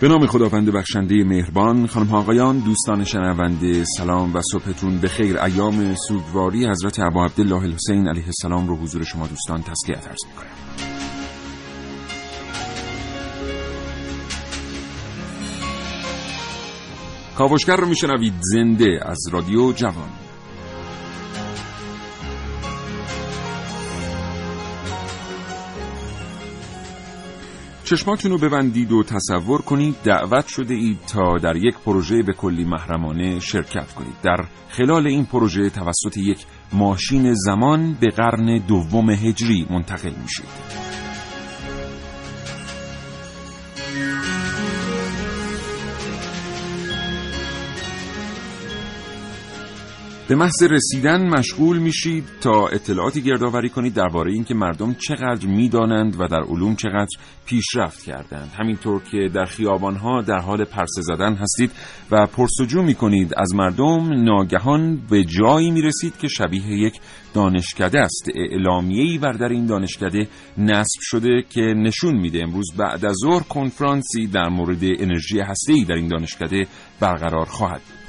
به نام خداوند بخشنده مهربان خانم آقایان دوستان شنونده سلام و صبحتون به خیر ایام سوگواری حضرت ابا عبدالله الحسین علیه السلام رو حضور شما دوستان تسلیت عرض می‌کنم. کاوشگر رو میشنوید زنده از رادیو جوان. چشماتون رو ببندید و تصور کنید دعوت شده اید تا در یک پروژه به کلی محرمانه شرکت کنید. در خلال این پروژه توسط یک ماشین زمان به قرن دوم هجری منتقل میشید. به محض رسیدن مشغول میشید تا اطلاعاتی گردآوری کنید درباره اینکه مردم چقدر می‌دانند و در علوم چقدر پیشرفت کردند. همینطور که در خیابانها در حال پرسه زدن هستید و پرسجو می‌کنید از مردم ناگهان به جایی می‌رسید که شبیه یک دانشکده است. اعلامیه‌ای بر در این دانشکده نصب شده که نشون میده. امروز بعد از ظهر کنفرانسی در مورد انرژی هسته‌ای در این دانشکده برقرار خواهد بود.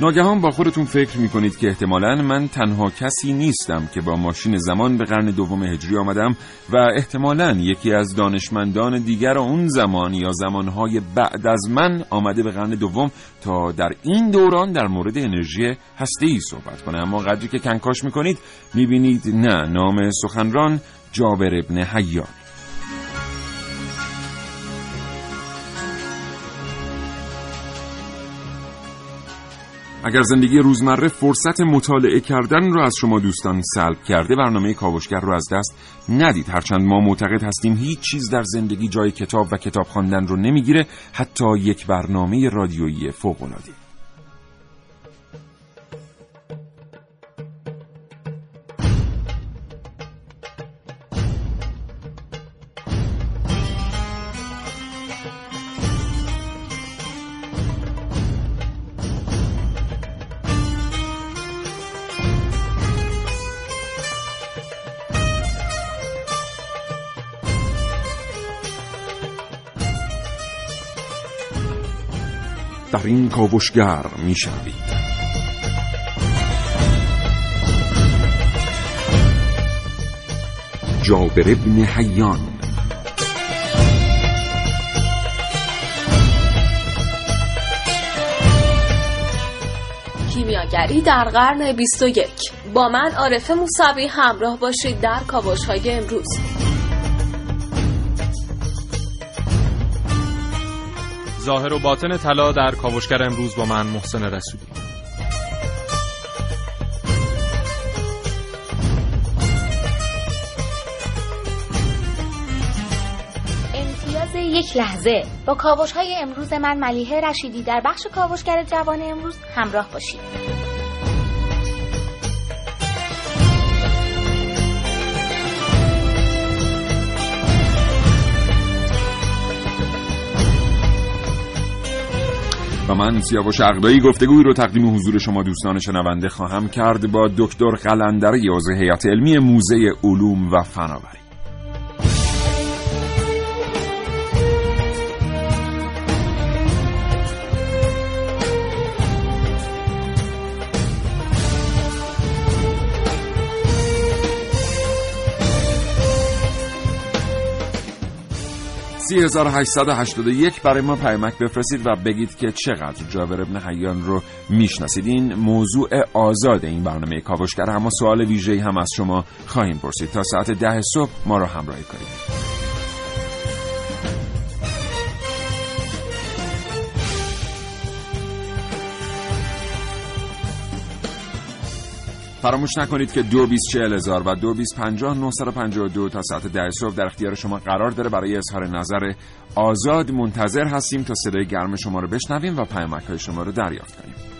ناگهان با خودتون فکر می‌کنید که احتمالا من تنها کسی نیستم که با ماشین زمان به قرن دوم هجری آمدم و احتمالا یکی از دانشمندان دیگر اون زمان یا زمانهای بعد از من آمده به قرن دوم تا در این دوران در مورد انرژی هسته‌ای صحبت کنه. اما قدری که کنکاش می‌کنید می‌بینید نه نام سخنران جابر ابن حیان اگر زندگی روزمره فرصت مطالعه کردن را از شما دوستان سلب کرده برنامه کاوشگر رو از دست ندید. هرچند ما معتقد هستیم هیچ چیز در زندگی جای کتاب و کتاب خواندن رو نمی‌گیره حتی یک برنامه رادیویی فوق‌العاده در این کاوشگر میشنوید جابر ابن حیان. کیمیاگری در قرن 21 با من عارف موسوی همراه باشید در کاوش های امروز. ظاهر و باطن طلا در کاوشگر امروز با من محسن رسولی. یک لحظه. با کاوش های امروز من ملیحه رشیدی در بخش کاوشگر جوان امروز همراه باشید. و من سیاوش اقدایی گفتگوی رو تقدیم حضور شما دوستان شنونده خواهم کرد با دکتر قلندری عضو هیئت علمی موزه علوم و فناوری. یک برای ما پیامک بفرستید و بگید که چقدر جابر ابن حیان رو می‌شناسید. این موضوع آزاد این برنامه کاوشگر. اما سوال ویژه‌ای هم از شما خواهیم پرسید. تا ساعت ده صبح ما رو همراهی کنید. فراموش نکنید که دو بیس هزار و دو تا ساعت ده صبح در اختیار شما قرار داره برای اظهار نظر آزاد منتظر هستیم تا صدای گرم شما رو بشنویم و پیامک های شما رو دریافت کنیم.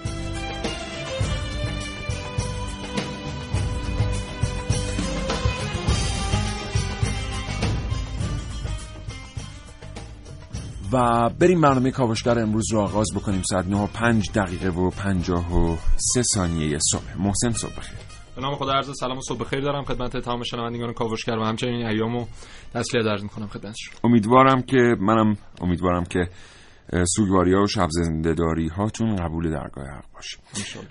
و بریم برنامه کاوشگر امروز رو آغاز بکنیم. ساعت 9 و 5 دقیقه و 53 ثانیه صبح. محسن صبح بخیر. به نام خدا عرض سلام و صبح بخیر دارم خدمت تمام شنوندگان کاوشگر و همچنین ایامو تسلیت عرض می‌کنم خدمتشون امیدوارم که منم امیدوارم که سوگواری ها و شب زندهداری هاتون قبول درگاه حق باشه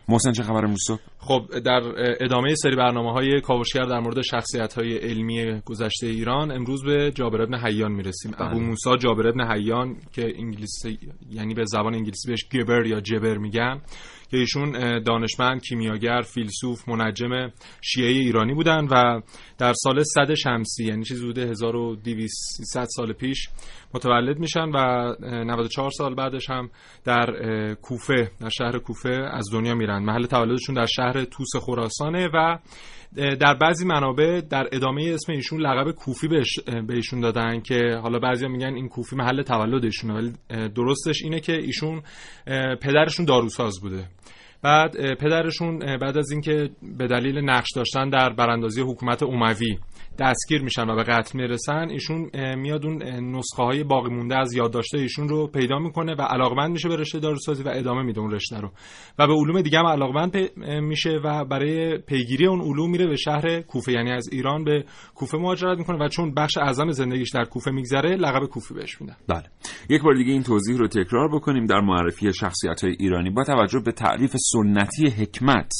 محسن چه خبر امروز خب در ادامه سری برنامه های کاوشگر در مورد شخصیت های علمی گذشته ایران امروز به جابر ابن حیان می‌رسیم. بله. ابو موسی جابر ابن حیان که انگلیسی یعنی به زبان انگلیسی بهش گبر یا جبر میگن. که ایشون دانشمند کیمیاگر فیلسوف منجم شیعه ایرانی بودن و در سال 100 شمسی یعنی چیزی حدود 1200 سال پیش متولد میشن و 94 سال بعدش هم در کوفه در شهر کوفه از دنیا میرن. محل تولدشون در شهر توس خراسانه و در بعضی منابع در ادامه اسم ایشون لقب کوفی به ایشون دادن که حالا بعضیا میگن این کوفی محل تولد ایشونه ولی درستش اینه که ایشون پدرشون داروساز بوده. بعد پدرشون بعد از اینکه به دلیل نقش داشتن در براندازی حکومت اوموی دستگیر میشن و به قتل می‌رسن ایشون میاد اون نسخه های باقی مونده از یادداشته ایشون رو پیدا می‌کنه و علاقمند میشه به رشته داروسازی و ادامه میده اون رشته رو. و به علوم دیگه هم علاقمند میشه و برای پیگیری اون علوم میره به شهر کوفه. یعنی از ایران به کوفه مهاجرت می‌کنه و چون بخش اعظم زندگیش در کوفه میگذره لقب کوفی بهش میدن بله. یک بار دیگه این توضیح رو تکرار بکنیم در معرفی شخصیت های ایرانی. با توجه به تعریف سنتی حکمت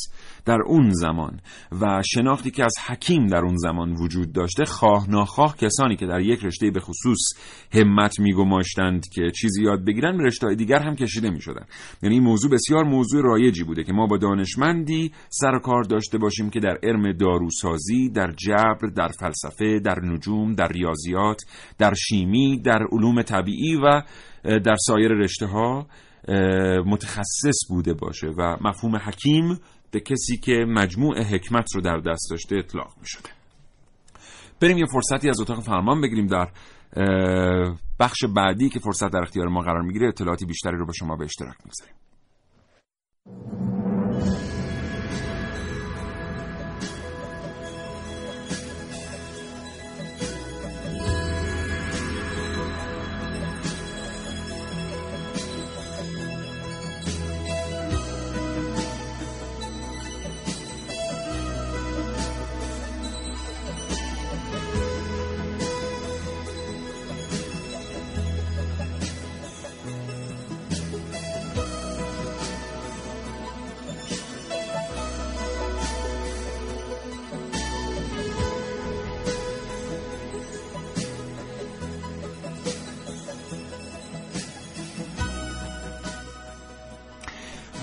در اون زمان و شناختی که از حکیم در اون زمان وجود داشته خواه ناخواه کسانی که در یک رشته به خصوص همت میگماشتند که چیزی یاد بگیرن رشته دیگر هم کشیده می‌شدن یعنی این موضوع بسیار موضوع رایجی بوده که ما با دانشمندی سر کار داشته باشیم که در علم داروسازی در جبر در فلسفه در نجوم در ریاضیات در شیمی در علوم طبیعی و در سایر رشته ها متخصص بوده باشه و مفهوم حکیم به کسی که مجموع حکمت رو در دست داشته اطلاق می شده بریم یه فرصتی از اتاق فرمان بگیریم در بخش بعدی که فرصت در اختیار ما قرار می‌گیره اطلاعاتی بیشتری رو به شما به اشتراک می‌گذاریم.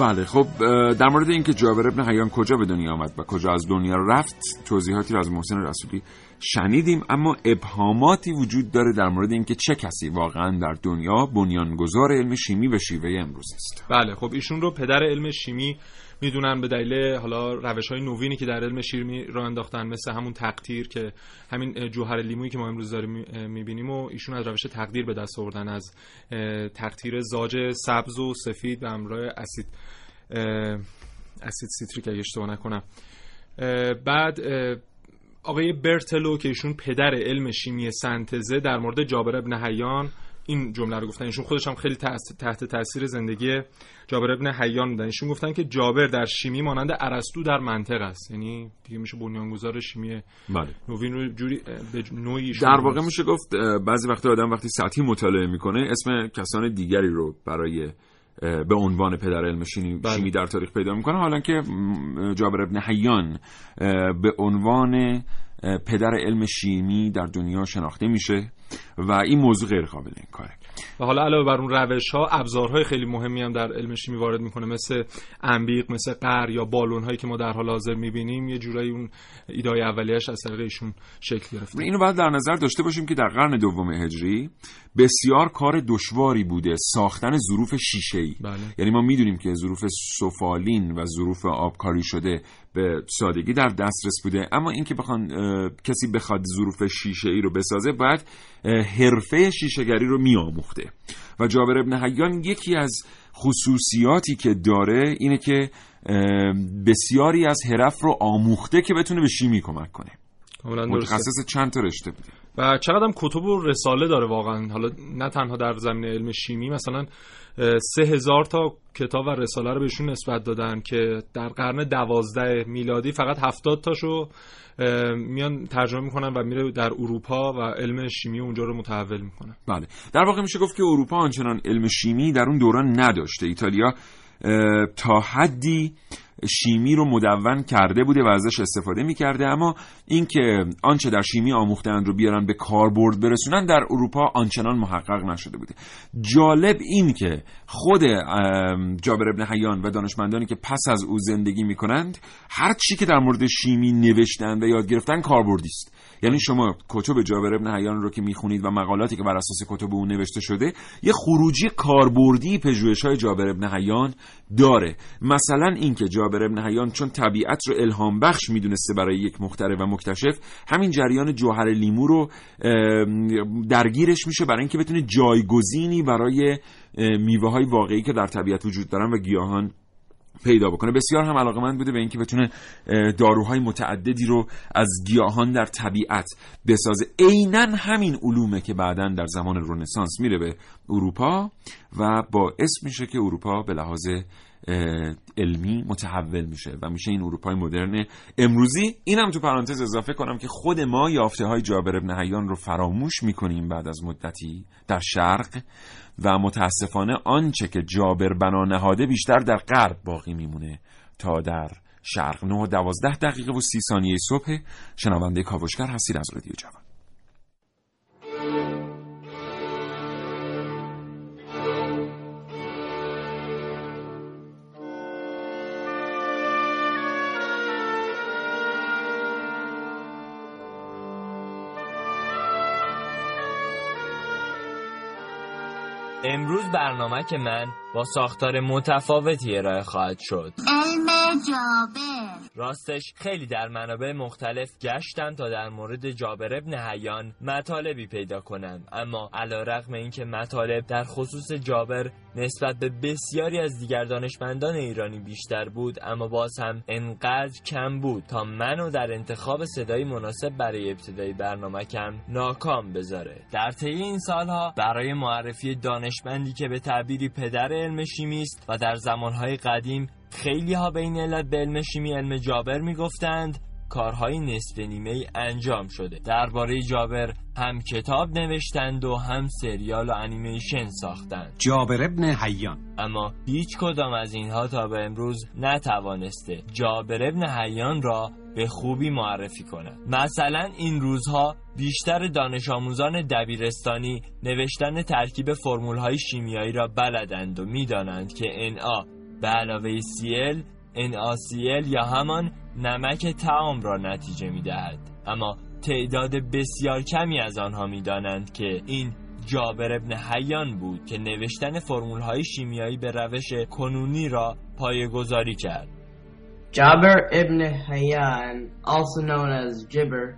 بله خب در مورد اینکه جابر ابن حیان کجا به دنیا آمد و کجا از دنیا رفت توضیحاتی را از محسن رسولی شنیدیم اما ابهاماتی وجود داره در مورد اینکه چه کسی واقعا در دنیا بنیانگذار علم شیمی به شیوه امروز است. بله خب ایشون رو پدر علم شیمی می‌دونن به دلیل حالا روش های نوینی که در علم شیمی را انداختن مثل همون تقدیر که همین جوهر لیمویی که ما امروز داریم می‌بینیم و ایشون از روش تقدیر به دست آوردن از تقطیر زاج سبز و سفید و همراه اسید اسید سیتریک اگه اشتباه نکنم. بعد آقای برتلو که ایشون پدر علم شیمی سنتزه در مورد جابر ابن حیان این جمله رو گفتن. ایشون خودش هم خیلی تحت تاثیر زندگی جابر ابن حیان بودن. ایشون گفتن که جابر در شیمی مانند ارسطو در منطق است. یعنی دیگه میشه بنیانگذار شیمی بله. نوین رو جوری به نوعی در واقع میشه گفت بعضی وقتا آدم وقتی سطحی مطالعه می‌کنه اسم کسان دیگری رو برای به عنوان پدر علم شیمی, بله. در تاریخ پیدا می‌کنه. حالا که جابر ابن حیان به عنوان پدر علم شیمی در دنیا شناخته میشه و این موضوع غیر قابل انکاره. و حالا علاوه بر اون روش ها ابزارهای خیلی مهمی هم در علم شیمی وارد می‌کنه مثل انبیق مثل قر یا بالون هایی که ما در حال حاضر می‌بینیم. یه جورایی اون ایدای اولیش از طریق ایشون شکل گرفته. اینو باید در نظر داشته باشیم که در قرن دوم هجری بسیار کار دشواری بوده ساختن ظروف شیشه ای بله. یعنی ما می‌دونیم که ظروف سفالین و ظروف آبکاری شده به سادگی در دسترس بوده. اما اینکه بخوان کسی بخواد ظروف شیشه ای رو بسازه باید حرفه شیشهگری رو میآموخته. و جابر ابن حیان یکی از خصوصیاتی که داره اینه که بسیاری از حرف رو آموخته که بتونه به شیمی کمک کنه. متخصص چند تا رشته بوده. و چقدر هم کتب و رساله داره واقعا. حالا نه تنها در زمین علم شیمی مثلا سه هزار تا کتاب و رساله رو بهشون نسبت دادن که در قرن دوازده میلادی فقط هفتاد تاشو میان ترجمه می‌کنن و میره در اروپا و علم شیمی اونجا رو متحول می‌کنن بله. در واقع میشه گفت که اروپا آنچنان علم شیمی در اون دوران نداشته. ایتالیا تا حدی شیمی رو مدون کرده بوده و ازش استفاده می‌کرده. اما اینکه آنچه در شیمی آموختند رو بیارن به کاربرد برسونن در اروپا آنچنان محقق نشده بوده. جالب این که خود جابر ابن حیان و دانشمندانی که پس از او زندگی می‌کنند هر چی که در مورد شیمی نوشتن و یاد گرفتن کاربردی است. یعنی شما کتب جابر ابن حیان رو که می‌خونید و مقالاتی که بر اساس کتب او نوشته شده یه خروجی کاربردی پژوهش های جابر ابن حیان داره. مثلا اینکه جابر ابن حیان چون طبیعت رو الهام بخش می‌دونسته برای یک مخترع و مکتشف همین جریان جوهر لیمو رو درگیرش میشه برای اینکه بتونه جایگزینی برای میوه های واقعی که در طبیعت وجود دارن و گیاهان پیدا بکنه. بسیار هم علاقه من بوده به اینکه بتونه داروهای متعددی رو از گیاهان در طبیعت بسازه. عینا همین علومه که بعدا در زمان رنسانس میره به اروپا و باعث میشه که اروپا به لحاظ علمی متحول میشه و میشه این اروپای مدرن. امروزی اینم تو پرانتز اضافه کنم که خود ما یافته های جابر ابن حیان رو فراموش می‌کنیم بعد از مدتی در شرق و متاسفانه آنچه که جابر بنا نهاده بیشتر در غرب باقی میمونه تا در شرق. 9 و 12 دقیقه و 30 ثانیه صبح. شنونده کاوشگر هستید از رادیو جوان. امروز برنامه که من با ساختار متفاوتی ارائه خواهد شد. علم جابر. راستش خیلی در منابع مختلف گشتم تا در مورد جابر ابن حیان مطالبی پیدا کنم اما علا رقم این که مطالب در خصوص جابر نسبت به بسیاری از دیگر دانشمندان ایرانی بیشتر بود اما باز هم انقدر کم بود تا منو در انتخاب صدای مناسب برای ابتدای برنامه کم ناکام بذاره. در طی این سالها برای معرفی دانشمندی که به تعبیری پدر علم شیمی است و در زمانهای قدیم خیلی ها به این علت به علم شیمی علم جابر می‌گفتند کارهای نصف نیمه ای انجام شده. درباره جابر هم کتاب نوشتند و هم سریال و انیمیشن ساختند. جابر ابن حیان. اما هیچ کدام از اینها تا به امروز نتوانسته جابر ابن حیان را به خوبی معرفی کند. مثلا این روزها بیشتر دانش آموزان دبیرستانی نوشتن ترکیب فرمول های شیمیایی را بلدند و می‌دانند که NA به علاوه CL NaCl یا همان نمک تعام را نتیجه می دهد. اما تعداد بسیار کمی از آنها می دانند که این جابر ابن حیان بود که نوشتن فرمول های شیمیایی به روش کنونی را پایگذاری کرد جابر ابن حیان also known as Jibber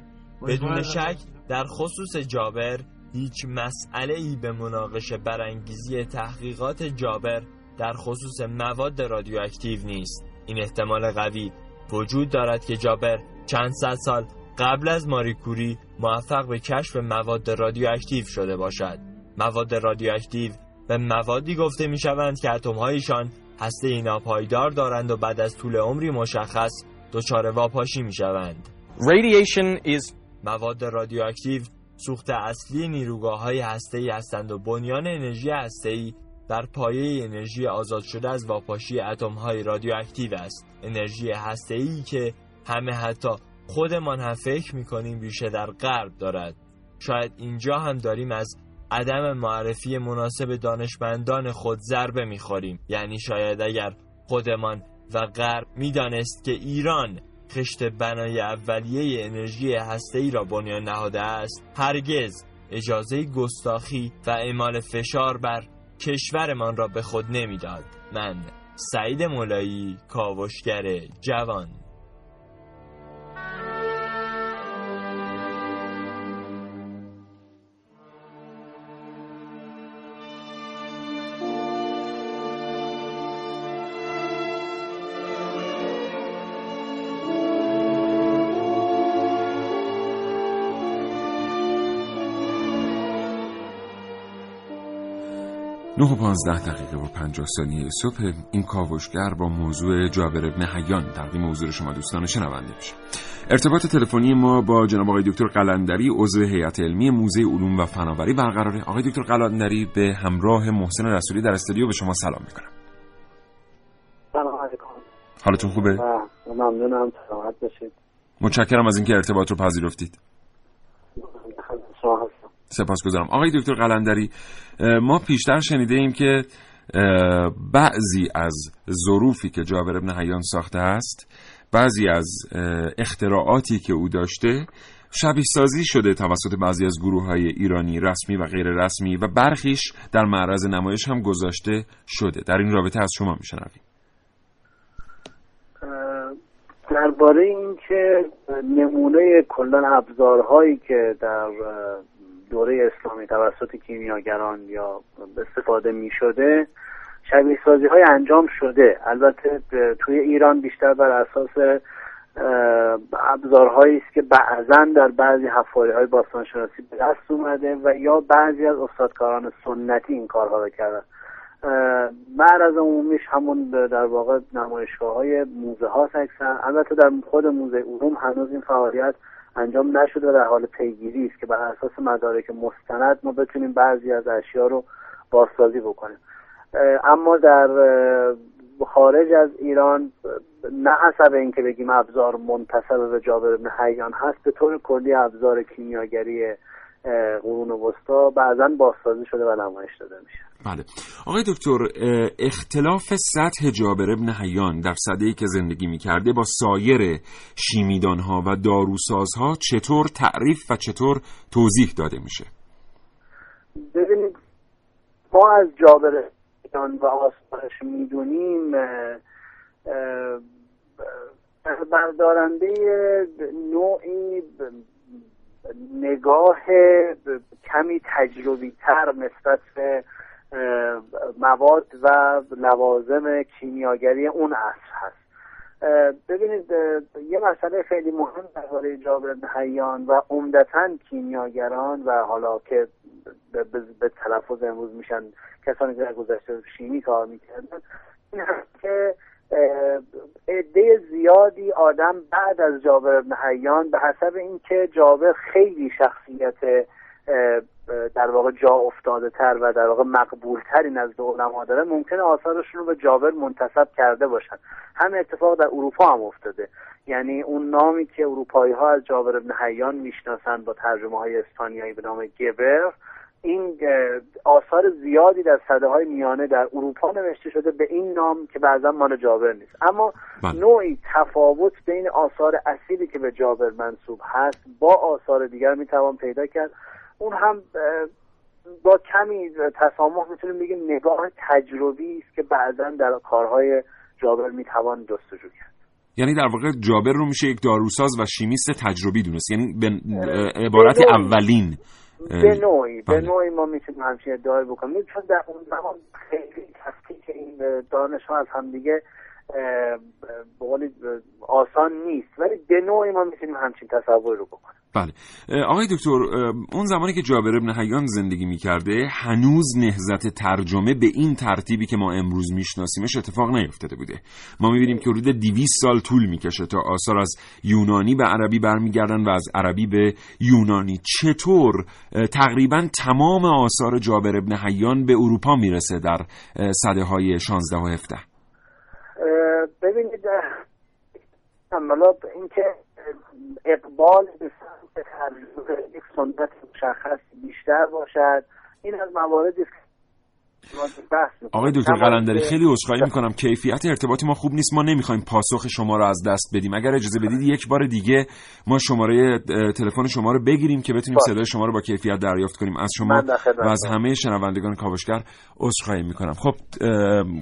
بدون شک در خصوص جابر هیچ مسئله ای به مناقشه برانگیزی تحقیقات جابر در خصوص مواد رادیواکتیو نیست این احتمال قوی وجود دارد که جابر چند صد سال قبل از ماری کوری موفق به کشف مواد رادیواکتیو شده باشد. مواد رادیواکتیو به موادی گفته می شوند که اتمهایشان هسته ناپایدار دارند و بعد از طول عمری مشخص دچار واپاشی می شوند Radiation is مواد رادیواکتیو سوخت اصلی نیروگاه های هسته ای هستند و بنیان انرژی هسته ای در پایه انرژی آزاد شده از واپاشی اتم های رادیواکتیو است. انرژی هسته ای که همه حتی خودمان هم فکر می‌کنیم ریشه در غرب دارد. شاید اینجا هم داریم از عدم معرفی مناسب دانشمندان خود ضربه می‌خوریم. یعنی شاید اگر خودمان و غرب می‌دانست که ایران خشت بنای اولیه انرژی هسته را بنیان نهاده است هرگز اجازه گستاخی و اعمال فشار بر کشورمان را به خود نمی‌داد. من سعید مولایی کاوشگر جوان. نه و پانزده دقیقه و پنجاه ثانیه صبح این کاوشگر با موضوع جابر ابن حیان تقدیم حضور شما دوستان شنونده میشه. ارتباط تلفنی ما با جناب آقای دکتر قلندری عضو هیئت علمی موزه علوم و فناوری برقراره. آقای دکتر قلندری به همراه محسن رسولی در استودیو به شما سلام می‌کنم. سلام علیکم. حالتون خوبه؟ ممنونم سلامت باشید. متشکرم از اینکه ارتباط رو پذیرفتید. سپاسگزارم آقای دکتر قلندری ما پیشتر شنیده ایم که بعضی از ظروفی که جابر ابن حیان ساخته است بعضی از اختراعاتی که او داشته شبیه سازی شده توسط بعضی از گروه های ایرانی رسمی و غیر رسمی و برخیش در معرض نمایش هم گذاشته شده. در این رابطه از شما میشنویم. درباره اینکه نمونه کلا ابزارهایی که در دوره اسلامی توسط کیمیاگران یا استفاده می شده شبیه سازی های انجام شده. البته توی ایران بیشتر بر اساس ابزارهایی است که بعضا در بعضی حفاری های باستانشناسی به دست اومده و یا بعضی از استادکاران سنتی این کارها رو کردن. معرض عمومیش همون در واقع نمایشگاه های موزه ها البته در خود موزه علوم هنوز این فعالیت انجام نشده در حال پیگیری است که بر اساس مدارک مستند ما بتونیم بعضی از اشیا رو بازسازی بکنیم. اما در خارج از ایران نه حسب اینکه بگیم ابزار منتصب به جابر بن حیان هست به طور کلی ابزار کیمیاگری قرون وسطا بعضا بازسازی شده و نمایش داده میشه. بله. آقای دکتر اختلاف سطح جابر ابن حیان در ای که زندگی می‌کرده با سایر شیمیدانها و داروسازها چطور تعریف و چطور توضیح داده میشه؟ ببینید ما از جابر حیان و آثارش می‌دونیم بردارنده نوعی نگاه کمی تجربی تر نسبت به مواد و لوازم کیمیاگری اون عصر هست. ببینید یه مسئله خیلی مهم درباره جابر بن حیان و عمدتا کیمیاگران و حالا که به تلفظ امروز میشن کسانی که در گذشته شیمی کار می‌کردن این که عده زیادی آدم بعد از جابر بن حیان به حسب اینکه جابر خیلی شخصیت در واقع جا افتاده تر و در واقع مقبول تری نزد علما داره ممکنه آثارشون رو به جابر منتصب کرده باشن. همه اتفاق در اروپا هم افتاده. یعنی اون نامی که اروپایی ها از جابر بن حیان می‌شناسن با ترجمه های اسپانیایی به نام گبر این آثار زیادی در صده های میانه در اروپا نوشته شده به این نام که بعضا مال جابر نیست. اما بله. نوعی تفاوت بین آثار اصیلی که به جابر منصوب هست با آثار دیگر می‌توان پیدا کرد. اون هم با کمی تسامح می‌تونیم بگیم نگاه تجربی است که بعضا در کارهای جابر می‌توان جستجو کرد. یعنی در واقع جابر رو میشه یک داروساز و شیمیست تجربی دونست. یعنی به عبارت اولین به نوعی به بله. نوعی ما می‌تونیم همچین ادعای بکنیم چون در اون زمان خیلی تفکیک این دانش ها از همدیگه آسان نیست. ولی به نوعی ما می‌تونیم همچین تصور رو بکنیم. بله. آقای دکتر اون زمانی که جابر ابن حیان زندگی می‌کرده هنوز نهزت ترجمه به این ترتیبی که ما امروز میشناسیمش اتفاق نیفتاده بوده. ما می‌بینیم که حدود 200 سال طول می‌کشه تا آثار از یونانی به عربی برمیگردن و از عربی به یونانی. چطور تقریبا تمام آثار جابر ابن حیان به اروپا می‌رسه در صده های 16 و 17 ببینید عملا اینکه اقبال به سمت یک سنت مشخص بیشتر باشد این از مواردی است آقای دکتر قلندری خیلی عذرخواهی می‌کنم. کیفیت ارتباط ما خوب نیست. ما نمی‌خوایم پاسخ شما رو از دست بدیم. اگر اجازه بدید یک بار دیگه ما شماره تلفن شما رو بگیریم که بتونیم صدای شما رو با کیفیت دریافت کنیم. از شما و از همه شنوندگان کاوشگر عذرخواهی می‌کنم. خب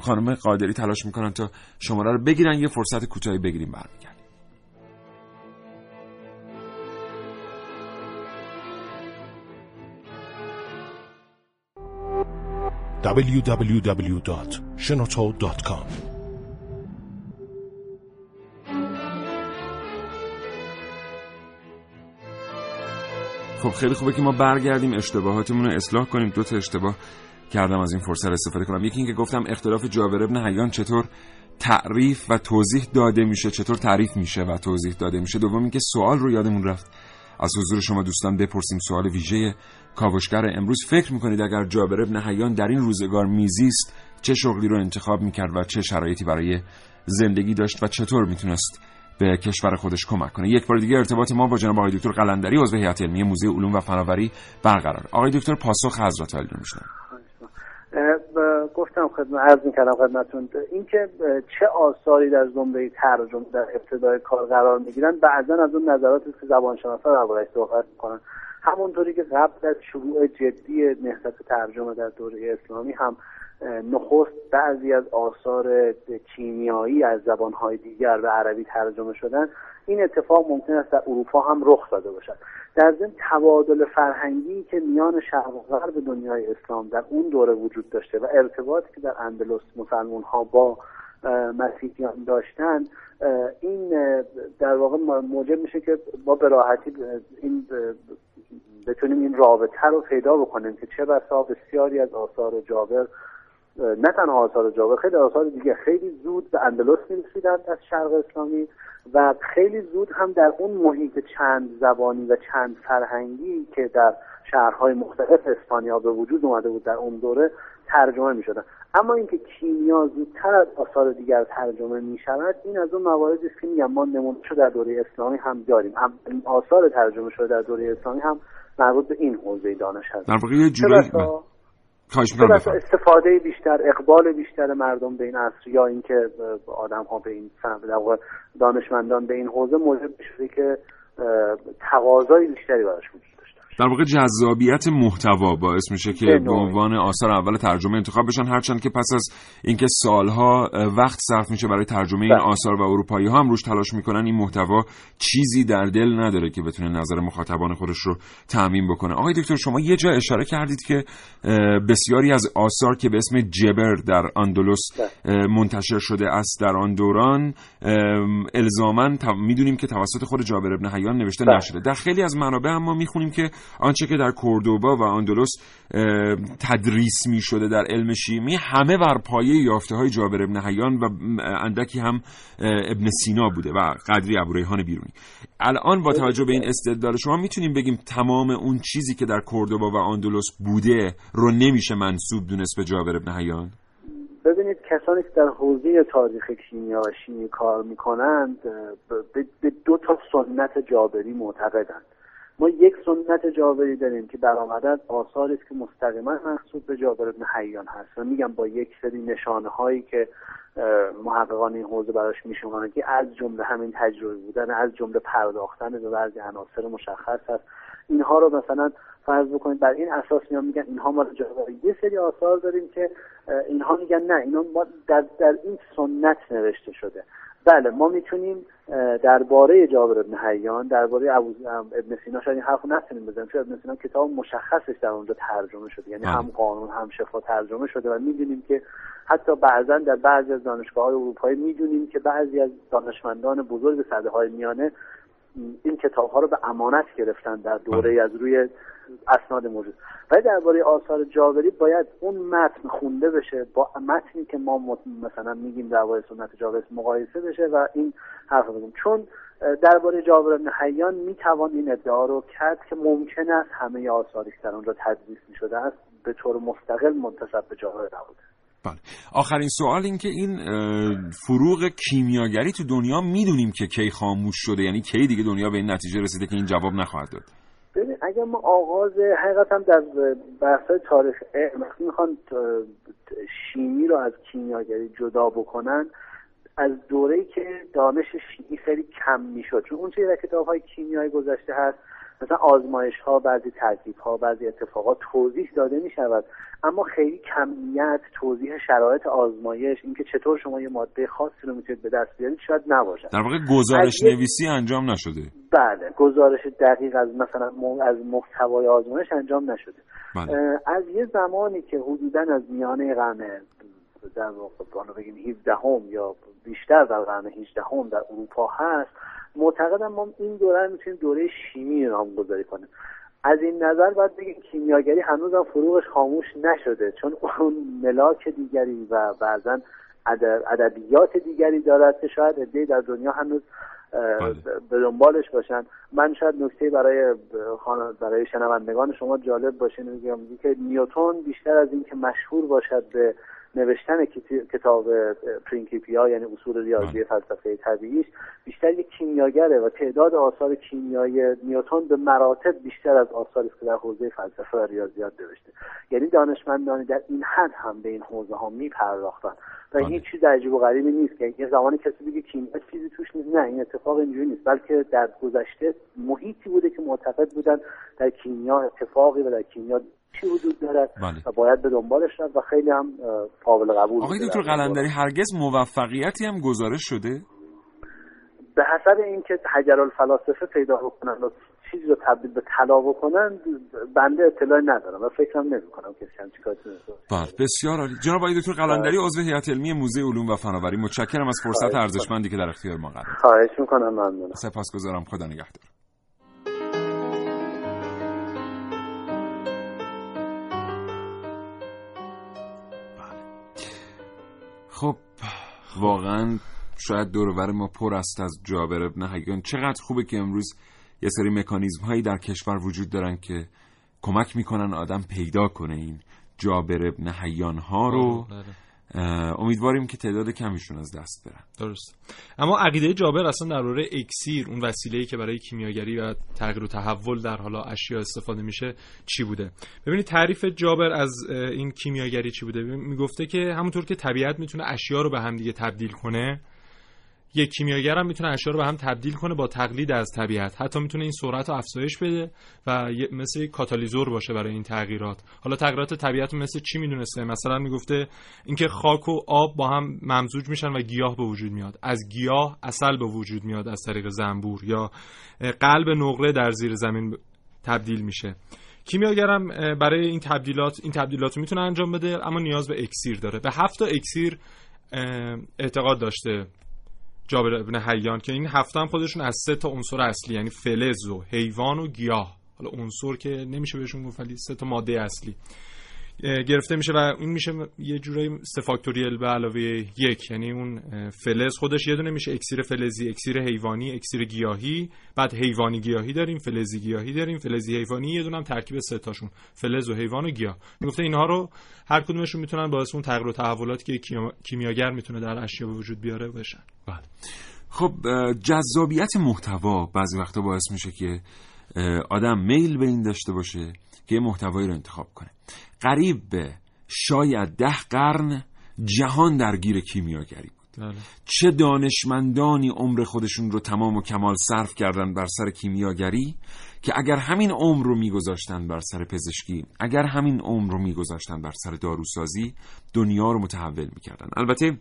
خانم قادری تلاش می‌کنن تا شماره رو بگیرن. یه فرصت کوتاهی بگیریم. برمیگردیم. www.shenoto.com خب خیلی خوبه که ما برگردیم. اشتباهاتمون رو اصلاح کنیم. دو تا اشتباه کردم از این فرصت استفاده کنم. یکی اینکه گفتم اختلاف جابر ابن حیان چطور تعریف و توضیح داده میشه چطور تعریف میشه و توضیح داده میشه. دوم اینکه سوال رو یادمون رفت. از حضور شما دوستان بپرسیم سوال ویژه کاوشگر امروز. فکر می‌کنید اگر جابر ابن حیان در این روزگار میزیست چه شغلی رو انتخاب می‌کرد و چه شرایطی برای زندگی داشت و چطور می‌تونست به کشور خودش کمک کنه؟ یک بار دیگه ارتباط ما با جناب آقای دکتر قلندری عضو هیئت علمی موزه علوم و فناوری برقرار. آقای دکتر پاسخ حضرت علی رو گفتم خدمت عرض می‌کردم خدمتتون. اینکه چه آثاری در زمره ترجمه در ابتدای کار قرار می‌گیرن بعضا از اون نظراتی که زبانشناسا دربارش صحبت می‌کنن. همونطوری که قبل از شروع جدی نهضت ترجمه در دوره اسلامی هم نخست بعضی از آثار کیمیایی از زبانهای دیگر به عربی ترجمه شدن این اتفاق ممکن است در اروپا هم رخ داده باشد. در ضمن تبادل فرهنگی که میان شرق و غرب دنیای اسلام در اون دوره وجود داشته و ارتباطی که در اندلس مسلمان ها با مسیحیان داشتن این در واقع موجب میشه که ما به راحتی این بتونیم این رابطه رو پیدا بکنیم که چه بسا بسیاری از آثار جابر نه تنها آثار جابر خیلی آثار دیگه. خیلی زود به اندلس می‌رسیدند از شرق اسلامی و خیلی زود هم در اون محیط چند زبانی و چند فرهنگی که در شهرهای مختلف اسپانیا به وجود اومده بود در اون دوره ترجمه می شدن. اما اینکه کیمیا زودتر از آثار دیگر ترجمه می شود این از اون مواردی است که میگم ما نمونه در دوره اسلامی هم داریم. هم آثار ترجمه شده در دوره اسلامی هم مربوط به این حوزه دانش هست. در واقع یه جوری استفاده بیشتر اقبال بیشتر مردم به این عصر یا اینکه آدم ها به این دانشمندان به این حوزه موجب شده که تقاضای بیشتری براش وجود در واقع جذابیت محتوا باعث میشه که به عنوان آثار اول ترجمه انتخاب بشن هرچند که پس از اینکه سالها وقت صرف میشه برای ترجمه این بله. آثار و اروپایی ها هم روش تلاش می‌کنن این محتوا چیزی در دل نداره که بتونه نظر مخاطبان خودش رو تعمین بکنه آقای دکتر شما یه جا اشاره کردید که بسیاری از آثار که به اسم جبر در اندلس بله. منتشر شده است در آن دوران الزاما می‌دونیم که توسط خود جابر ابن حیان نوشته بله. نشده در خیلی از منابع هم ما می‌خونیم که آنچه که در کوردوبا و اندلس تدریس می شده در علم شیمی همه بر پایه یافته های جابر ابن حیان و اندکی هم ابن سینا بوده و قدری ابو بیرونی. الان با توجه به این استدلال شما می‌تونیم بگیم تمام اون چیزی که در کوردوبا و اندلس بوده رو نمیشه منصوب دونست به جابر ابن حیان؟ ببینید کسانی که در حوزه تاریخ کیمیا و شیمی کار می‌کنند به دو تا سنت جابری معتقدند. ما یک سنت جابری داریم که برآمده از آثاری است که مستقیما محسوب به جابر بن حیان هست. و میگم با یک سری نشانه هایی که محققان این حوزه براش میشمارن که از جمله همین تجربه بودن از جمله پرداختن به بعضی عناصر مشخص هست. اینها رو مثلا فرض بکنید بر این اساس میان میگن اینها مال جابر یه سری آثار داریم که اینها میگن نه اینا در, در این سنت نوشته شده. بله ما می‌تونیم درباره جابر ابن حیان درباره ابن سینا شاید این حرفو نتونیم بزنیم چون ابن سینا کتاب مشخصش در اونجا ترجمه شده یعنی هم قانون هم شفا ترجمه شده و می‌دونیم که حتی بعضا در بعضی از دانشگاه های اروپایی می‌دونیم که بعضی از دانشمندان بزرگ صده های میانه این کتاب ها رو به امانت گرفتن در دوره از روی اسناد موجود. ولی درباره آثار جابری باید اون متن خونده بشه با متنی که ما مثلا میگیم درباره سنت جابری مقایسه بشه و این حرف بزنیم چون درباره جابر بن حیان می‌توان این ادعا رو کرد که ممکن است همه آثاری که در اونجا تدریس می‌شده است به طور مستقل منتسب به جابر نبوده. بله. آخرین سوال این که این فروغ کیمیاگری تو دنیا می‌دونیم که کی خاموش شده یعنی کی دیگه دنیا به این نتیجه رسیده که این جواب نخواهد داد؟ ببین اگر ما آغاز حقیقتا در بحث تاریخ علم می‌خوان شیمی رو از کیمیاگری جدا بکنن از دوره‌ای که دانش شیمی خیلی کم می‌شد. چون اون چیزی در کتاب های کیمیایی گذشته هست مثلا آزمایش ها بعضی ترکیب ها بعضی اتفاقات توضیح داده می شود اما خیلی کمیت توضیح شرایط آزمایش اینکه چطور شما یه ماده خاصی رو می‌تونید به دست بیارید شاید نباشد در واقع گزارش نویسی انجام نشده. بله گزارش دقیق از مثلا از محتوای آزمایش انجام نشده. بله. از یه زمانی که حدودا از میانه قرن در واقع بگیم 17 هم یا بیشتر در قرن 18 هم در اروپا هست معتقدم ما این دوره می‌تونیم دوره شیمی نامگذاری کنیم از این نظر باید بگیم کیمیاگری هنوز هم فروغش خاموش نشده چون اون ملاک دیگری و بعضا ادبیات دیگری دارد که شاید ادهی در دنیا هنوز بله. به دنبالش باشن من شاید نکته برای برای شنوندگان شما جالب باشه میگم که نیوتون بیشتر از اینکه مشهور باشد به نوشتن کتاب پرینکیپیا یعنی اصول ریاضی بله. فلسفه طبیعیش بیشتر یک کیمیاگره و تعداد آثار کیمیایی نیوتن به مراتب بیشتر از آثاری که در حوزه فلسفه و ریاضیات نوشته یعنی دانشمندانی در این حد هم به این حوزه ها میپرداختن و بله. هیچ چیز عجیب و غریبی نیست که یه زمانی کسی بگه کیمیا چیزی توش نیست نه این اتفاق اینجوری نیست بلکه در گذشته محیطی بوده که معتقد بودن در کیمیا اتفاقی و در کیمیا چی وجود دارد بله. و باید به دنبالش رفت و خیلی هم قابل قبول آقای دکتر. قلندری هرگز موفقیتی هم گزارش شده به حسب اینکه حجر الفلاسفه پیدا بکنن و چیزی رو تبدیل به طلا بکنن بنده اطلاعی ندارم و فکرم نمی کنم کسی تونسته باشه. بله بسیار عالی جناب آقای دکتر قلندری عضو هیئت علمی موزه علوم و فناوری متشکرم از فرصت ارزشمندی که در اختیار ما قرار. خواهش می‌کنم ممنونم سپاسگزارم خدا نگهدار خب واقعا شاید دورور ما پر است از جابر ابن حیان چقدر خوبه که امروز یه سری مکانیزم هایی در کشور وجود دارن که کمک می‌کنن آدم پیدا کنه این جابر ابن حیان ها رو بله. اه، امیدواریم که تعداد کمیشون از دست برن. درست. اما عقیده جابر اصلا درباره اکسیر اون وسیله‌ای که برای کیمیاگری و تغییر و تحول در حالا اشیا استفاده میشه چی بوده؟ ببینید تعریف جابر از این کیمیاگری چی بوده؟ می‌گفته که همونطور که طبیعت می‌تونه اشیا رو به هم دیگه تبدیل کنه یک کیمیاگر هم می‌تونه اشیا رو به هم تبدیل کنه با تقلید از طبیعت. حتی می‌تونه این سرعت رو افزایش بده و مثل کاتالیزور باشه برای این تغییرات. حالا تغییرات طبیعت مثل چی می‌دونسته؟ مثلا می‌گفته اینکه خاک و آب با هم ممزوج میشن و گیاه به وجود میاد. از گیاه اصل به وجود میاد از طریق زنبور یا قلب نقره در زیر زمین تبدیل میشه. کیمیاگرم اه، برای این تبدیلات این تبدیلات رو می‌تونه انجام بده اما نیاز به اکسیر داره. به هفت تا اکسیر اعتقاد داشته. جابر ابن حیان که این هفته هم خودشون از سه تا عنصر اصلی یعنی فلز و حیوان و گیاه. حالا عنصر که نمیشه بهشون گفت ولی سه تا ماده اصلی. گرفته میشه و این میشه یه جورایی سه فاکتوریل به علاوه یک. یعنی اون فلز خودش یه دونه میشه. اکسیر فلزی اکسیر حیوانی اکسیر گیاهی. بعد حیوانی گیاهی داریم فلزی گیاهی داریم فلزی حیوانی. یه دونه هم ترکیب سه تاشون فلز و حیوان و گیاه. می‌گفته اینها رو هر کدومشون می‌تونن باعث اون تغییر و تحولاتی که کیمیاگر می‌تونه در اشیا به وجود بیاره بشن بله. خب جذابیت محتوا بعضی وقتا باعث میشه که آدم میل به این داشته باشه که محتوایی رو انتخاب کنه. قریب به شاید ده قرن جهان درگیر کیمیاگری بود. بله. چه دانشمندانی عمر خودشون رو تمام و کمال صرف کردن بر سر کیمیاگری که اگر همین عمر رو میگذاشتن بر سر پزشکی اگر همین عمر رو میگذاشتن بر سر داروسازی دنیا رو متحول می‌کردن. البته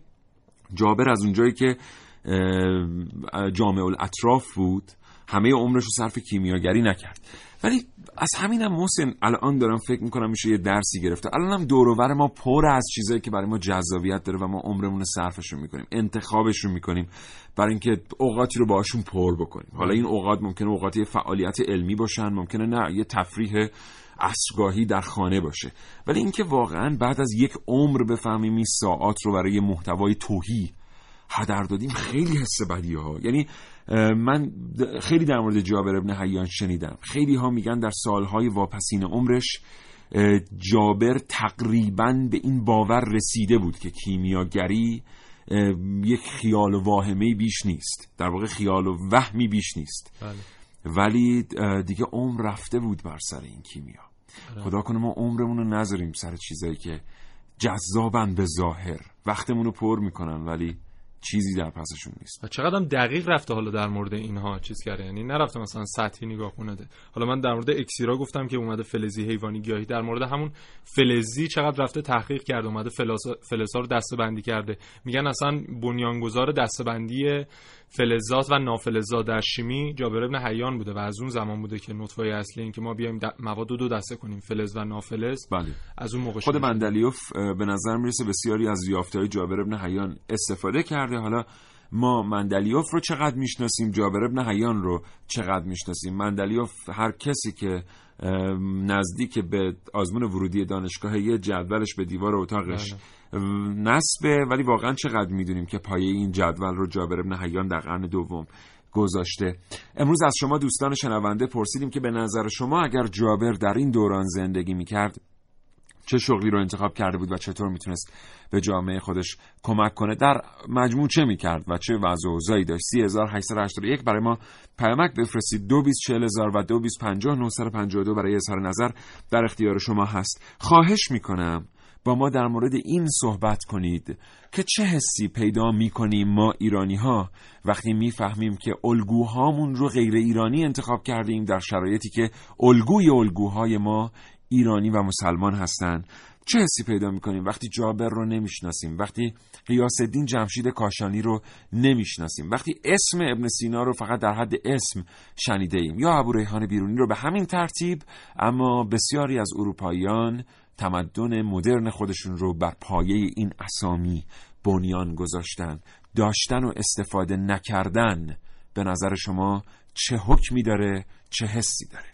جابر از اونجایی که جامع الاطراف بود همه عمرش رو صرف کیمیاگری نکرد. ولی از همینم محسن الان دارم فکر می‌کنم میشه یه درسی گرفته. الان هم دور ما پر از چیزایی که برای ما جذابیت داره و ما عمرمون رو صرفشون می‌کنیم انتخابشون می‌کنیم برای اینکه اوقاتی رو باشون پر بکنیم. حالا این اوقات ممکنه اوقات فعالیت علمی باشن ممکنه نه یه تفریح عصرگاهی در خانه باشه. ولی اینکه واقعا بعد از یک عمر بفهمیم این ساعات رو برای محتوای توهی هدر دادیم خیلی حس بدی ها. یعنی من خیلی در مورد جابر ابن حیان شنیدم. خیلی ها میگن در سالهای واپسین عمرش جابر تقریبا به این باور رسیده بود که کیمیاگری یک خیال و واهمه بیش نیست. در واقع خیال و وهمی بیش نیست. بله. ولی دیگه عمر رفته بود بر سر این کیمیا. بله. خدا کنه ما عمرمون رو نذاریم سر چیزایی که جذابن به ظاهر. وقتمون رو پر می‌کنن ولی چیزی در پسشون نیست. و چقدر هم دقیق رفته حالا در مورد اینها چیز کرده. یعنی نرفته مثلا سطحی نگاه کنه. حالا من در مورد اکسیرا گفتم که اومده فلزی حیوانی گیاهی. در مورد همون فلزی چقدر رفته تحقیق کرده. اومده فلزا رو دسته بندی کرده. میگن اصلا بنیانگذار دسته بندی فلزات و نافلزات در شیمی جابر ابن حیان بوده و از اون زمان بوده که نطفه اصلی این که ما بیایم مواد دو دسته کنیم فلز و نافلز بله. از اون موقع خود مندلیوف به نظر می‌رسه بسیاری از یافته‌های جابر ابن حیان استفاده کرده حالا ما مندلیوف رو چقدر می‌شناسیم جابر ابن حیان رو چقدر می‌شناسیم مندلیوف هر کسی که نزدیک به آزمون ورودی دانشگاه یه جدولش به دیوار اتاقش بله. نصبه ولی واقعا چقدر می‌دونیم که پایه این جدول رو جابر ابن حیان در قرن دوم گذاشته. امروز از شما دوستان شنونده پرسیدیم که به نظر شما اگر جابر در این دوران زندگی می‌کرد چه شغلی رو انتخاب کرده بود و چطور می‌تونست به جامعه خودش کمک کنه؟ در مجموع چه می‌کرد و چه وضع و اوضاعی داشت؟ 3881 برای ما پیامک بفرستید. 224000 و 225952 برای اظهار نظر در اختیار شما هست. خواهش می‌کنم با ما در مورد این صحبت کنید که چه حسی پیدا می‌کنیم ما ایرانی ها وقتی می‌فهمیم که الگوهامون رو غیر ایرانی انتخاب کردیم در شرایطی که الگوی الگوهای ما ایرانی و مسلمان هستند چه حسی پیدا می‌کنیم؟ وقتی جابر رو نمی‌شناسیم وقتی قیاس الدین جمشید کاشانی رو نمی‌شناسیم وقتی اسم ابن سینا رو فقط در حد اسم شنیده ایم یا ابو ریحان بیرونی رو به همین ترتیب اما بسیاری از اروپاییان تمدن مدرن خودشون رو بر پایه این اسامی بنیان گذاشتن داشتن و استفاده نکردن به نظر شما چه حکمی داره چه حسی داره؟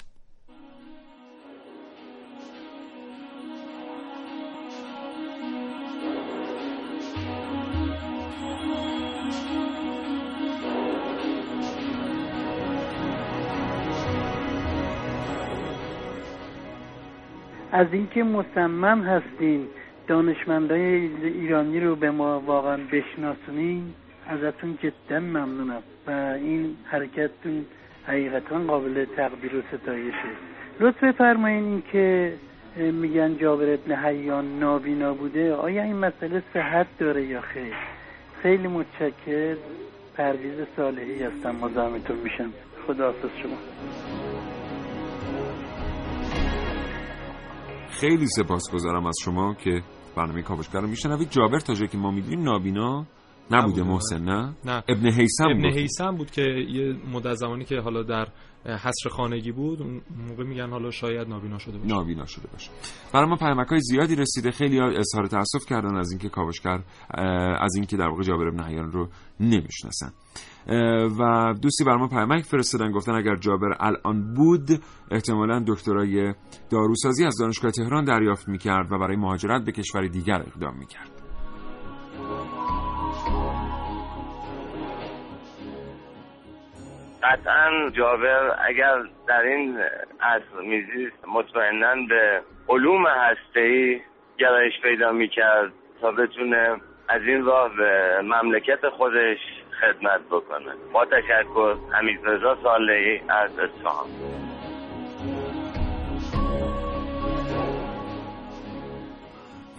از اینکه مصمم هستین دانشمندای ایرانی رو به ما واقعا بشناسونین ازتون جدا ممنونم و این حرکتتون حقیقتا قابل تقدیر و ستایشه. لطف بفرمایین این که میگن جابر ابن حیان نابینا بوده. آیا این مسئله صحت داره یا خیر؟ خیلی متشکر. پرویز صالحی هستم. مزاحمتون میشم. خدا شما. خیلی سپاسگزارم از شما که برنامه کاوشگر رو میشنوید. جابر تا جایی که ما می‌دونیم نابینا نبوده محسن نه؟, نه. ابن حیسم ابن بود. حیسم بود که یه مدت زمانی که حالا در حصر خانگی بود اون موقع میگن حالا شاید نابینا شده باشه. نابینا شده باشه. برای ما پیامک های زیادی رسیده. خیلی اظهار تاسف کردن از اینکه کاوشگر از اینکه در واقع جابر ابن حیان رو نمی‌شناسن. و دوستی بر ما پیامک فرستادن گفتن اگر جابر الان بود احتمالا دکترای داروسازی از دانشگاه تهران دریافت می‌کرد و برای مهاجرت به کشور دیگر اقدام می‌کرد. قطعا جابر اگر در این اصل میزیست مطمئنا به علوم هسته‌ای گرایش پیدا می‌کرد تا بتونه از این راه به مملکت خودش خدمت بکنه. با تشکر حمید رضا صالحی از اصفهان.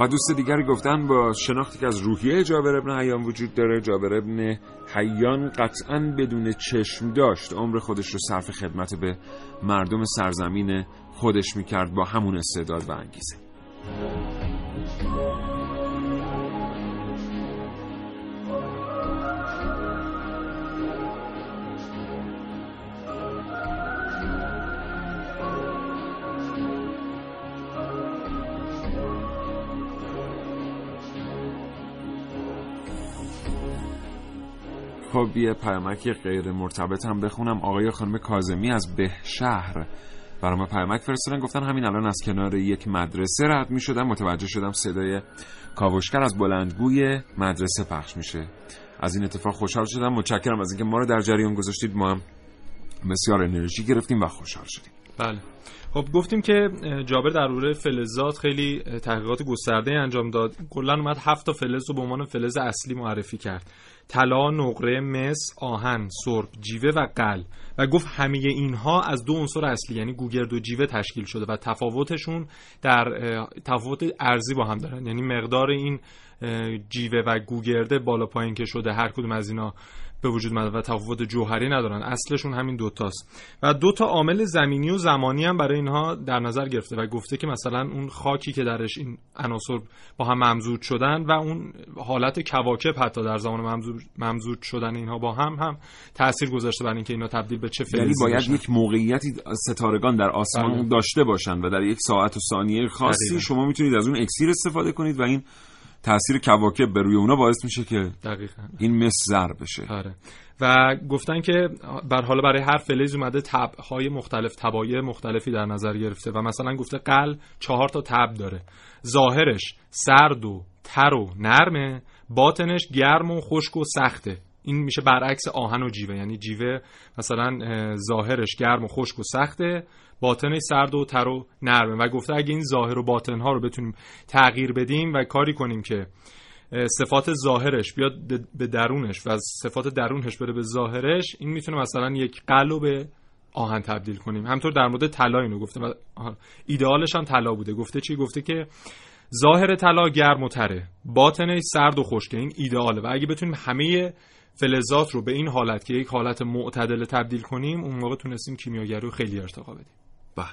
و دوست دیگری گفتن با شناختی که از روحیه جابر ابن حیان وجود داره جابر ابن حیان قطعا بدون چشم داشت. عمر خودش رو صرف خدمت به مردم سرزمین خودش می‌کرد با همون استعداد و انگیزه. خب یه پیامک غیر مرتبط هم بخونم. آقای خانم کازمی از به شهر برای ما پیامک فرستادن. گفتن همین الان از کنار یک مدرسه رد می شدم متوجه شدم صدای کاوشگر از بلندگوی مدرسه پخش میشه. از این اتفاق خوشحال شدم. متشکرم از اینکه ما رو در جریان گذاشتید. ما هم بسیار انرژی گرفتیم و خوشحال شدیم. بله. خب گفتیم که جابر در مورد فلزات خیلی تحقیقات گسترده انجام داد. کلا اومد هفت تا فلز رو به عنوان فلز اصلی معرفی کرد. طلا، نقره، مس، آهن، سرب، جیوه و قل. و گفت همه اینها از دو عنصر اصلی یعنی گوگرد و جیوه تشکیل شده و تفاوتشون در تفاوت ارزی با هم دارن. یعنی مقدار این جیوه و گوگرده بالا پایین که شده هر کدوم از اینا به وجود اومده و تفاوت جوهری ندارن. اصلشون همین دوتاست و دو تا عامل زمینی و زمانی هم برای اینها در نظر گرفته و گفته که مثلا اون خاکی که درش این عناصر با هم ممزود شدن و اون حالت کواکب حتی در زمان ممزود, ممزود شدن اینها با هم هم تاثیر گذاشته بر اینکه اینا تبدیل به چه یعنی باید یک موقعیتی ستارگان در آسمان بله. داشته باشن و در یک ساعت و ثانیه خاصی شما می‌تونید از اون اکسیر استفاده کنید و این تاثیر کواکب به روی اونا باعث میشه که دقیقا. این مس زر بشه. آره. و گفتن که بر حالا برای هر فلز اومده تب های مختلف تبایع مختلفی در نظر گرفته و مثلا گفته قل چهار تا تب داره. ظاهرش سرد و تر و نرمه باطنش گرم و خشک و سخته. این میشه برعکس آهن و جیوه. یعنی جیوه مثلا ظاهرش گرم و خشک و سخته. باطنش سرد و تر و نرمه. و گفته اگه این ظاهر و باطن ها رو بتونیم تغییر بدیم و کاری کنیم که صفات ظاهرش بیاد به درونش و صفات درونش بره به ظاهرش این می‌تونه مثلا یک قلو آهن تبدیل کنیم. همطور در مورد طلا اینو گفته ایدئالش هم طلا بوده. گفته چی؟ گفته که ظاهر طلا گرم و تره باطنش سرد و خشکه این ایدئاله و اگه بتونیم همه فلزات رو به این حالت که یک حالت معتدل تبدیل کنیم اون موقع تونستیم کیمیاگری رو خیلی ارتقا بدیم. بله.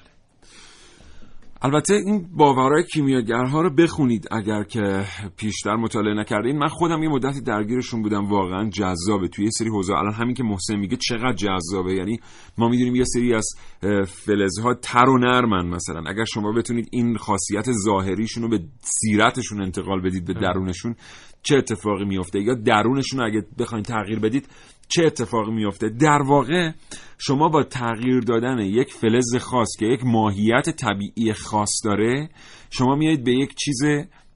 البته این باورهای کیمیاگرها رو بخونید اگر که پیشتر مطالعه نکردین. من خودم یه مدتی درگیرشون بودم. واقعا جذابه. توی یه سری حوزه الان همین که محسن میگه چقدر جذابه. یعنی ما می‌دونیم یه سری از فلزها تر و نرمن مثلا. اگر شما بتونید این خاصیت ظاهریشون رو به سیرتشون انتقال بدید به درونشون چه اتفاقی میفته یا درونشون رو اگه بخواید تغییر بدید چه اتفاقی میفته در واقع شما با تغییر دادن یک فلز خاص که یک ماهیت طبیعی خاص داره شما میایید به یک چیز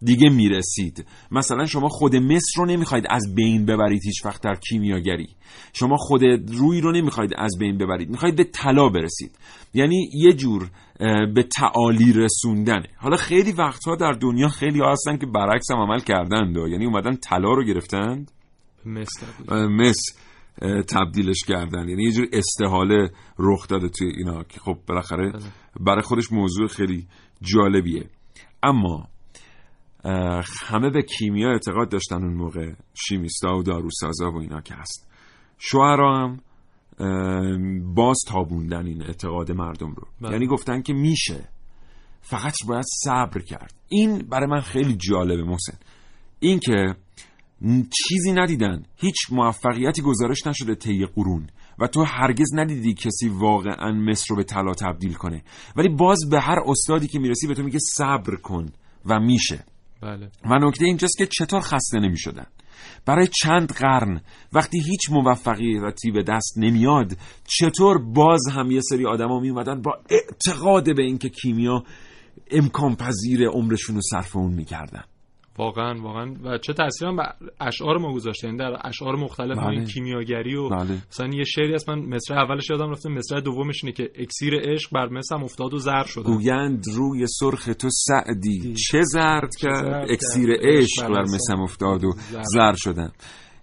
دیگه می‌رسید. مثلا شما خود مصر رو نمی‌خواید از بین ببرید هیچ وقت در کیمیاگری. شما خود روی رو نمی‌خواید از بین ببرید. می‌خواید به طلا برسید. یعنی یه جور به تعالی رسوندنه حالا خیلی وقتها در دنیا خیلی ها هستن که برعکس هم عمل کردند. یعنی اومدن طلا رو گرفتند. مس. تبدیلش کردن. یعنی یه جور استحاله رخ داده توی اینا که خب بالاخره بله. برای خودش موضوع خیلی جالبیه. اما همه به کیمیا اعتقاد داشتن اون موقع شیمیستا و داروسازا و اینا که هست. شوهرا هم باز تابوندن این اعتقاد مردم رو. بله. یعنی گفتن که میشه. فقط باید صبر کرد. این برای من خیلی جالبه محسن. این که چیزی ندیدن. هیچ موفقیتی گزارش نشده طی قرون. و تو هرگز ندیدی کسی واقعا مصر رو به طلا تبدیل کنه. ولی باز به هر استادی که می‌رسی به تو میگه صبر کن. و میشه. بله. و نکته اینجاست که چطور خسته نمی‌شدن. برای چند قرن وقتی هیچ موفقیتی به دست نمیاد چطور باز هم یه سری آدما می اومدن با اعتقاد به اینکه کیمیا امکان پذیر عمرشون رو صرف اون می‌کردن. واقعا واقعا. و چه تاثیر هم اشعار ما گذاشته. یعنی در اشعار مختلف بله. کیمیاگری و بله. مثلا یه شعری هست من مصرع اولش یادم رفته مصرع دومش اینه که اکسیر عشق بر مس هم افتاد و زر شد گویند روی سرخ تو سعدی. چه زرد کرد؟ اکسیر عشق بر مس هم افتاد و زر شدن.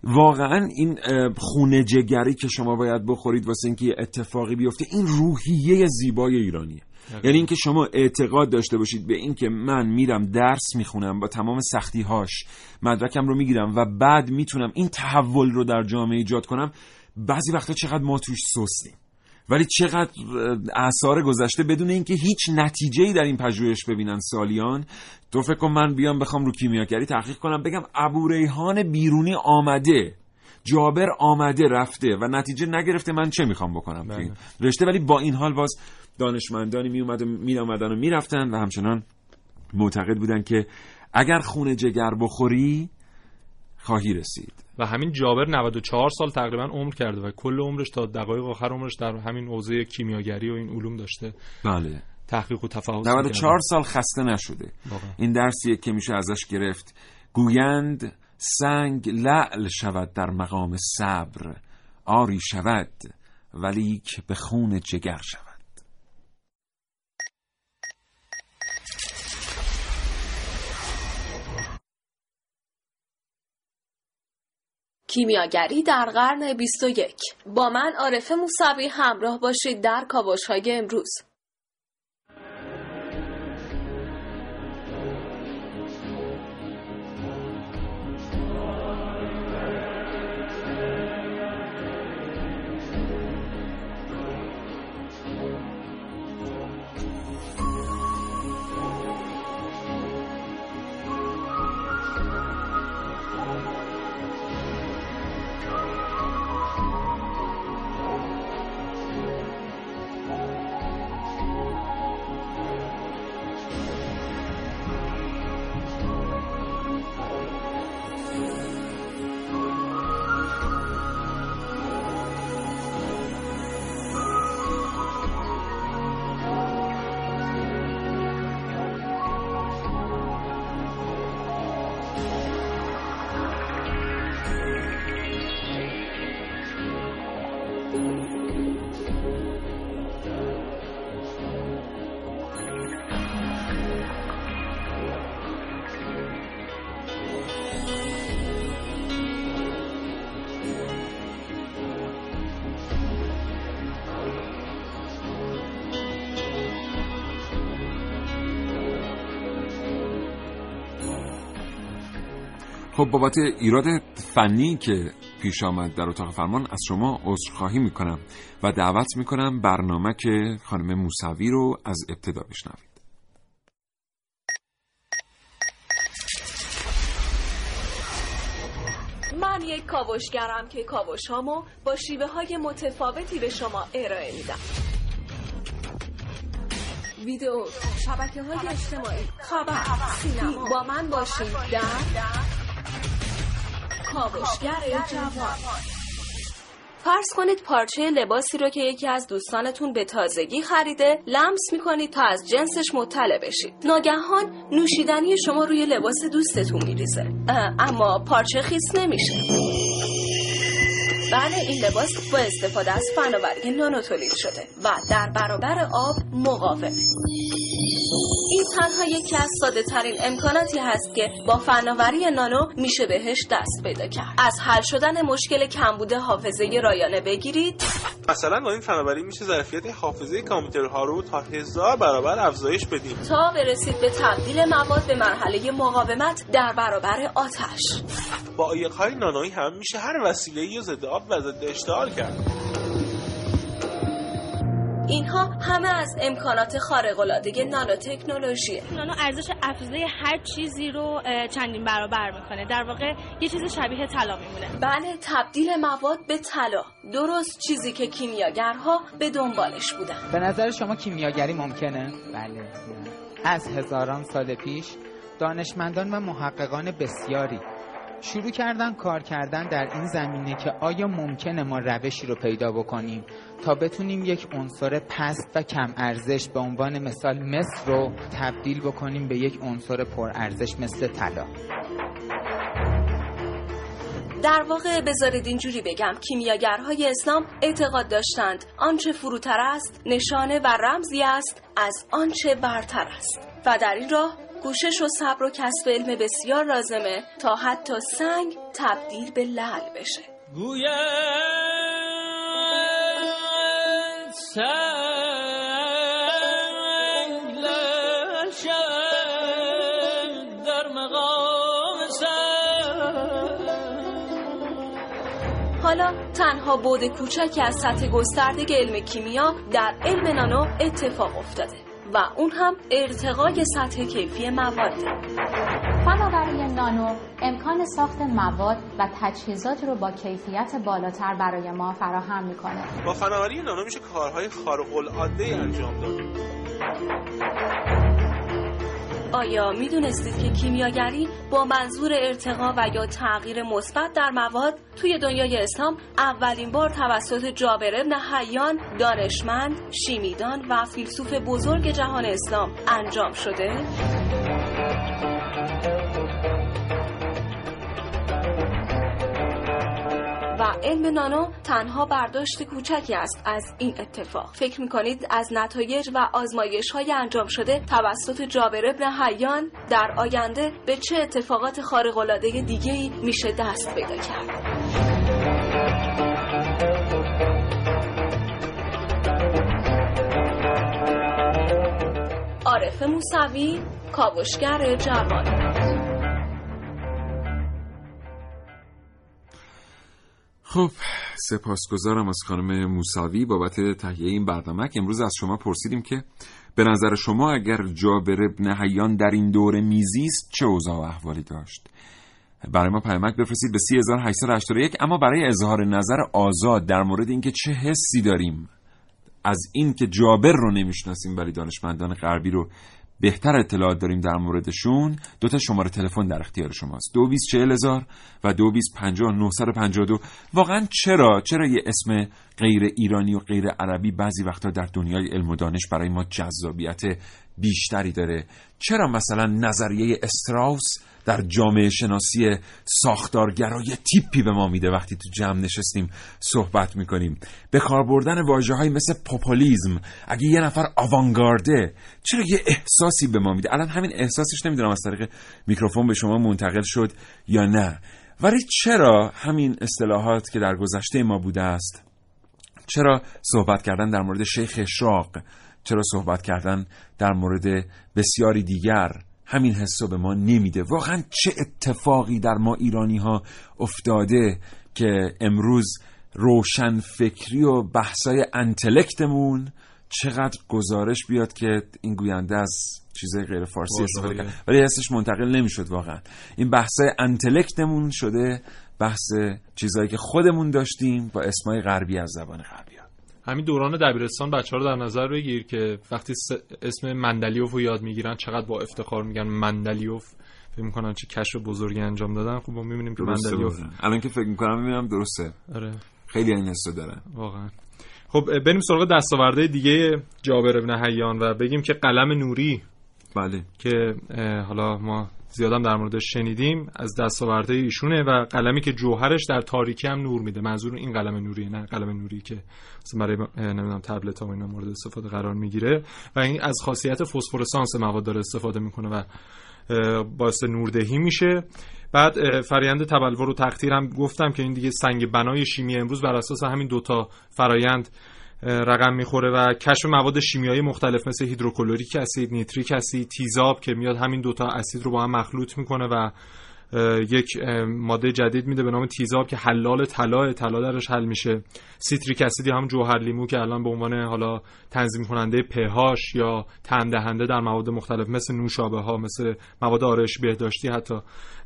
واقعا این خونه جگری که شما باید بخورید واسه اینکه اتفاقی بیفته این روحیه زیبای ایرانیه. یعنی اینکه شما اعتقاد داشته باشید به اینکه من میرم درس می‌خونم با تمام سختی هاش مدرکم رو می‌گیرم و بعد می‌تونم این تحول رو در جامعه ایجاد کنم بعضی وقتا چقدر ما توش سستیم. ولی چقدر اثار گذشته بدون اینکه هیچ نتیجه ای در این پژوهش ببینن سالیان تو فکر کن من بیام بخوام رو کیمیاگری تحقیق کنم بگم ابو ریحان بیرونی آمده جابر آمده رفته و نتیجه نگرفته من چه می‌خوام بکنم بله. رشته. ولی با این حال باز دانشمندانی می, اومد می و می‌رفتن و همچنان معتقد بودن که اگر خون جگر بخوری خواهی رسید. و همین جابر 94 سال تقریبا عمر کرده و کل عمرش تا دقایق آخر عمرش در همین حوزه کیمیاگری و این علوم داشته. بله. تحقیق و تفاوت 94 سال خسته نشده. باقا. این درسیه که میشه ازش گرفت. گویند سنگ لعل شود در مقام صبر آری شود ولی که به خون جگر شود. کیمیاگری در قرن 21 با من عارف موسوی همراه باشید در کاوش های امروز. خب بابت ایراد فنی که پیش آمد در اتاق فرمان از شما عذرخواهی می‌کنم و دعوت می‌کنم برنامه که خانم موسوی رو از ابتدا بشنوید. من یک کاوشگرم که کاوشهامو با شیوه های متفاوتی به شما ارائه میدم. ویدیو شبکه های اجتماعی. خبر سینما با من باشید. در کاوشگر جوان. فرض کنید پارچه لباسی رو که یکی از دوستانتون به تازگی خریده لمس می‌کنید تا از جنسش مطلع بشید. ناگهان نوشیدنی شما روی لباس دوستتون میریزه. اما پارچه خیس نمیشه. بله این لباس با استفاده از فناوری نانو تولید شده و در برابر آب مقاومه. تنها یکی از ساده ترین امکاناتی هست که با فناوری نانو میشه بهش دست پیدا کرد. از حل شدن مشکل کمبود حافظه رایانه بگیرید. مثلا با این فناوری میشه ظرفیت حافظه کامپیوترها رو تا هزار برابر افزایش بدیم. تا برسید به تبدیل مواد به مرحله مقاومت در برابر آتش. با آیقهای نانویی هم میشه هر وسیله یا ضد آب و ضد اشتعال کرد. اینها همه از امکانات خارق العاده نانو تکنولوژی نانو ارزش افزوده هر چیزی رو چندین برابر می‌کنه. در واقع یه چیز شبیه طلا میمونه. بله تبدیل مواد به طلا. درست چیزی که کیمیاگرها به دنبالش بودن. به نظر شما کیمیاگری ممکنه؟ بله. از هزاران سال پیش دانشمندان و محققان بسیاری شروع کردن کار کردن در این زمینه که آیا ممکنه ما روشی رو پیدا بکنیم تا بتونیم یک عنصر پست و کم ارزش به عنوان مثال مصر رو تبدیل بکنیم به یک عنصر پر ارزش مثل طلا. در واقع بذارید اینجوری بگم. کیمیاگرهای اسلام اعتقاد داشتند. آنچه فروتر است نشانه و رمزی است از آنچه برتر است. و در این راه کوشش و صبر و کسب علم بسیار لازمه تا حتی سنگ تبدیل به لعل بشه. حالا تنها بود کوچکی از سطح گسترده علم کیمیا در علم نانو اتفاق افتاده. و اون هم ارتقای سطح کیفی مواد. فناوری نانو امکان ساخت مواد و تجهیزات رو با کیفیت بالاتر برای ما فراهم می‌کنه. با فناوری نانو میشه کارهای خارق العاده انجام داد. آیا می‌دونستید که کیمیاگری با منظور ارتقا و یا تغییر مثبت در مواد توی دنیای اسلام اولین بار توسط جابر ابن حیان دانشمند، شیمیدان و فیلسوف بزرگ جهان اسلام انجام شده؟ و علم نانو تنها برداشت کوچکی است از این اتفاق. فکر می‌کنید از نتایج و آزمایش های انجام شده توسط جابر ابن حیان در آینده به چه اتفاقات خارق العاده دیگه ای میشه دست پیدا کرد؟ عارف موسوی کاوشگر جوان. خب سپاسگزارم از خانم موساوی بابت تهیه این برنامه. امروز از شما پرسیدیم که به نظر شما اگر جابر ابن حیان در این دوره میزیست چه اوضاع و احوالی داشت؟ برای ما پیامک بفرستید به 3881 اما برای اظهار نظر آزاد در مورد اینکه چه حسی داریم از این که جابر رو نمی‌شناسیم ولی دانشمندان غربی رو بهتر اطلاعات داریم در موردشون. دو تا شماره تلفن در اختیار شماست. دو بیس چهل هزار و دو بیس دو. واقعا چرا؟ چرا یه اسم غیر ایرانی و غیر عربی بعضی وقتا در دنیای علم و دانش برای ما جذابیت بیشتری داره؟ چرا مثلا نظریه استراوس در جامعه شناسی ساختارگرای تیپی به ما میده. وقتی تو جمع نشستیم صحبت می‌کنیم. به کار بردن واجه های مثل پوپولیزم اگه یه نفر آوانگارده چرا یه احساسی به ما میده؟ الان همین احساسش نمی‌دونم از طریق میکروفون به شما منتقل شد یا نه. ولی چرا همین اصطلاحات که در گذشته ما بوده است؟ چرا صحبت کردن در مورد شیخ اشراق؟ چرا صحبت کردن در مورد بسیاری دیگر؟ همین حسو به ما نمیده. واقعا چه اتفاقی در ما ایرانی ها افتاده که امروز روشن فکری و بحثای انتلکتمون چقدر گزارش بیاد که این گوینده از چیزای غیر فارسی استفاده کرد. ولی حسش منتقل نمی‌شد واقعا. این بحثای انتلکتمون شده بحث چیزایی که خودمون داشتیم با اسمای غربی از زبان غربی همین دوران دبیرستان بچه ها رو در نظر بگیر که وقتی اسم مندلیوف رو یاد می‌گیرن چقدر با افتخار میگن مندلیوف. فکر می‌کنن چه کشف بزرگی انجام دادن. خب ما می‌بینیم که مندلیوف. الان که فکر می‌کنم می‌بینم درسته. آره. خیلی این حسو دارن. واقعا. خب بریم سراغ دستاورده دیگه جابر ابن حیان و بگیم که قلم نوری بله. که حالا ما زیادم در موردش شنیدیم از دستاورده ایشونه و قلمی که جوهرش در تاریکی هم نور میده. منظور این قلم نوری نه قلم نوری که مثلا برای نمی‌دونم تبلت ها اینا مورد استفاده قرار می‌گیره. و این از خاصیت فسفورسانس مواد داره استفاده می‌کنه و باعث نوردهی میشه. بعد فرایند تبلور و تقطیر هم گفتم که این دیگه سنگ بنای شیمی امروز بر اساس همین دوتا فرایند رقم می‌خوره و کشف مواد شیمیایی مختلف مثل هیدروکلوریک اسید، نیتریک اسید، تیزاب که میاد همین دوتا اسید رو با هم مخلوط می‌کنه و یک ماده جدید میده به نام تیزاب که حلال طلا طلا درش حل میشه. سیتریک اسیدی هم جوهر لیمو که الان به عنوان حالا تنظیم کننده پهاش یا طعم دهنده در مواد مختلف مثل نوشابه ها مثل مواد آرایش بهداشتی حتی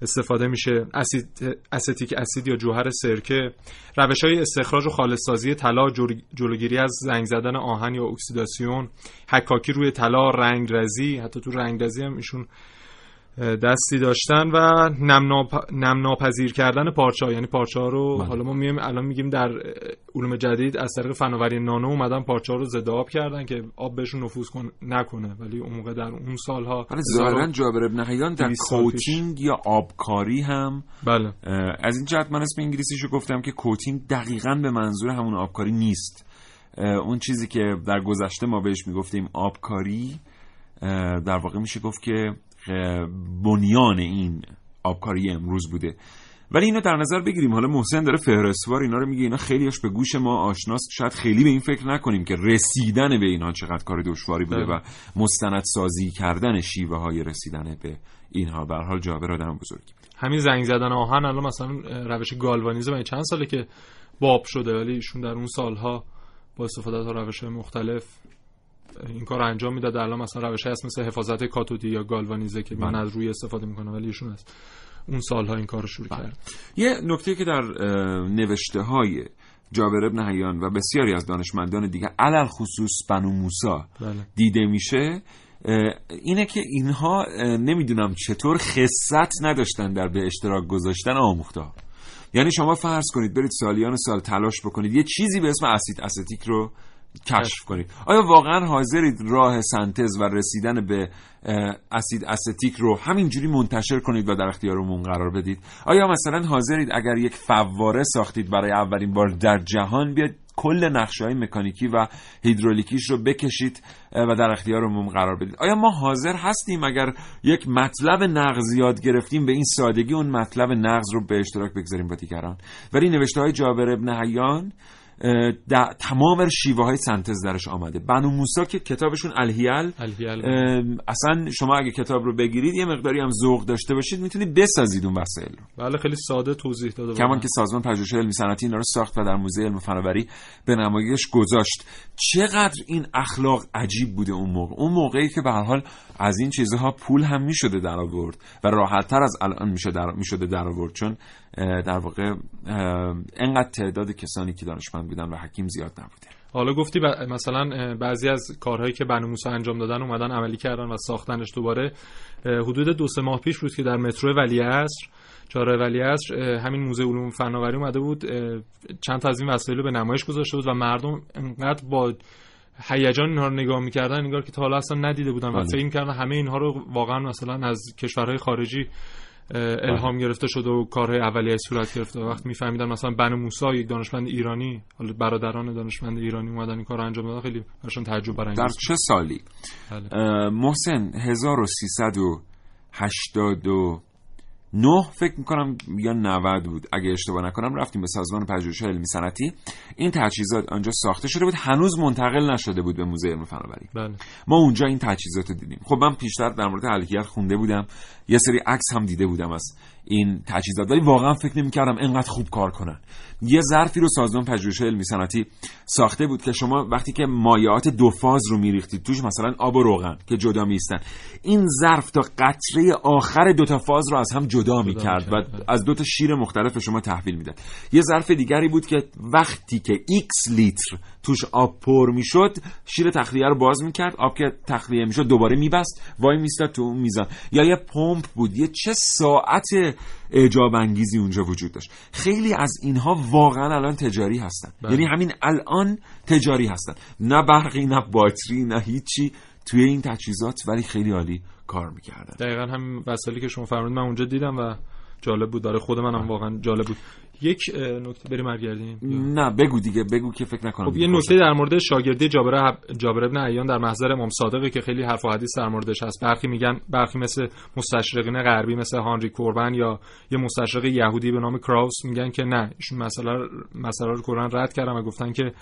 استفاده میشه. اسید استیک اسید یا جوهر سرکه. روش های استخراج و خالص سازی طلا جلوگیری از زنگ زدن آهن یا اکسیداسیون. حکاکی روی طلا رنگ رزی. حتی تو رنگ رزی هم ایشون دستی داشتن و نم ناپذیر کردن پارچه یعنی پارچه ها رو من. حالا ما میگیم الان میگیم در علوم جدید از طریق فناوری نانو اومدن پارچه ها رو ضد آب کردن که آب بهشون نفوذ کن... نکنه. ولی اون موقع در اون سالها ظاهرا جابر ابن حیان در کوتینگ یا آبکاری هم بله. از این جهت من اسم انگلیسیشو گفتم که کوتینگ دقیقا به منظور همون آبکاری نیست. اون چیزی که در گذشته ما بهش می‌گفتیم آبکاری در واقع میشه گفت که بنیان این آبکاری امروز بوده. ولی اینو در نظر بگیریم. حالا محسن داره فهرستوار اینا رو میگه اینا خیلیش به گوش ما آشناست. شاید خیلی به این فکر نکنیم که رسیدن به اینها چقدر کار دشواری بوده و مستند سازی کردن شیوه های رسیدن به اینها. به حال جابر آدم بزرگی. همین زنگ زدن آهن الان مثلا روش گالوانیزم چند ساله که باب شده ولی ایشون در اون سالها با استفاده از روش های مختلف این کار انجام می‌داد الان مثلا روش هست مثل حفاظت کاتودی یا گالوانیزه که من بله. از روی استفاده می‌کنم ولی ایشون از اون سالها این کار رو شروع بله. کرد یه نکته که در نوشته های جابر ابن حیان و بسیاری از دانشمندان دیگه علل خصوص بنو موسا بله. دیده میشه اینه که اینها نمی‌دونم چطور خصت نداشتن در به اشتراک گذاشتن آموخته یعنی شما فرض کنید برید سالیان سال تلاش بکنید یه چیزی به اسم اسید استیک رو کشف کنید. آیا واقعا حاضرید راه سنتز و رسیدن به اسید استیک رو همینجوری منتشر کنید و در اختیار عموم قرار بدید؟ آیا مثلا حاضرید اگر یک فواره ساختید برای اولین بار در جهان بیاد کل نقشه های مکانیکی و هیدرولیکیش رو بکشید و در اختیار عموم قرار بدید؟ آیا ما حاضر هستیم اگر یک مطلب نقض یاد گرفتیم به این سادگی اون مطلب نقض رو به اشتراک بگذاریم با دیگران؟ ولی نوشته های جابر ابن حیان در تمام شیوه های سنتز درش آمده. بنو موسا که کتابشون الهیل اصلا شما اگه کتاب رو بگیرید یه مقداری هم ذوق داشته باشید می‌تونید بسازید اون وسایل رو. بله خیلی ساده توضیح داده کمان که سازمان پژوهش علمی صنعتی اینا رو ساخت و در موزه علم فناوری به نمایش گذاشت. چقدر این اخلاق عجیب بوده اون موقع. اون موقعی که به هر حال از این چیزها پول هم می‌شده در آورد و راحتتر از الان میشه در می‌شده در آورد چون در واقع انقدر تعداد کسانی که دانشمند بودن و حکیم زیاد نبوده حالا گفتی مثلا بعضی از کارهایی که بنو موسی انجام دادن اومدن عملی کردن و ساختنش دوباره حدود دو سه ماه پیش بود که در مترو ولی عصر چهارراه ولی عصر همین موزه علوم فناوری اومده بود چند تا از این وسایل به نمایش گذاشته بود و مردم انقدر با هیجان اینها رو نگاه می‌کردن انگار که تا حالا اصلا ندیده بودن و بله. فکر می‌کردن همه اینها رو واقعا مثلا از کشورهای خارجی الهام گرفته شده و کارهای اولیه صورت گرفته. و وقتی میفهمیدن مثلا بن موسی یک دانشمند ایرانی حالا برادران دانشمند ایرانی اومدن این کار رو انجام دادن خیلی براشون تعجب برانگیز در چه سالی؟ بله. محسن 1380 نه فکر می‌کنم یا 90 بود. اگه اشتباه نکنم رفتیم به سازمان پژوهش علمی صنعتی. این تجهیزات آنجا ساخته شده بود هنوز منتقل نشده بود به موزه علم فناوری. بله. ما اونجا این تجهیزات رو دیدیم. خب من پیشتر در مورد الکیت خونده بودم. یه سری عکس هم دیده بودم از این تجهیزات. ولی واقعا فکر نمی‌کردم انقدر خوب کار کنن. یه ظرفی رو سازمان پژوهش علمی صنعتی ساخته بود که شما وقتی که مایعات دو فاز رو میریختید توش مثلا آب و روغن که جدا میستن این ظرف تا قطره آخر دو تا فاز رو از هم جدا می‌کرد و از دو تا شیر مختلف شما تحویل می‌داد. یه ظرف دیگری بود که وقتی که x لیتر توش آب پر می‌شد شیر تخلیه رو باز می‌کرد آب که تخلیه می‌شد دوباره میبست وای میستاد تو اون میزان. یا یه پمپ بود یه چه ساعت اعجاب انگیزی اونجا وجود داشت. خیلی از اینها واقعا الان تجاری هستن. بله. یعنی همین الان تجاری هستن. نه برقی نه باتری نه هیچی توی این تجهیزات ولی خیلی عالی کار می‌کردن. دقیقا همین وسایلی که شما فرمودید من اونجا دیدم و جالب بود. برای خود منم واقعا جالب بود. یک نکته بریم برگردیم؟ نه بگو دیگه بگو که فکر نکنم خب یه نکته در مورد شاگردی جابر جابر ابن عیان در محضر امام صادقه که خیلی حرف و حدیث در موردش هست. برخی میگن برخی مثل مستشرقین غربی مثل هانری کوربن یا یه مستشرق یهودی به نام کراوس میگن که نه ایشون مسئله مسئله رو کلا رد کردن و گفتن که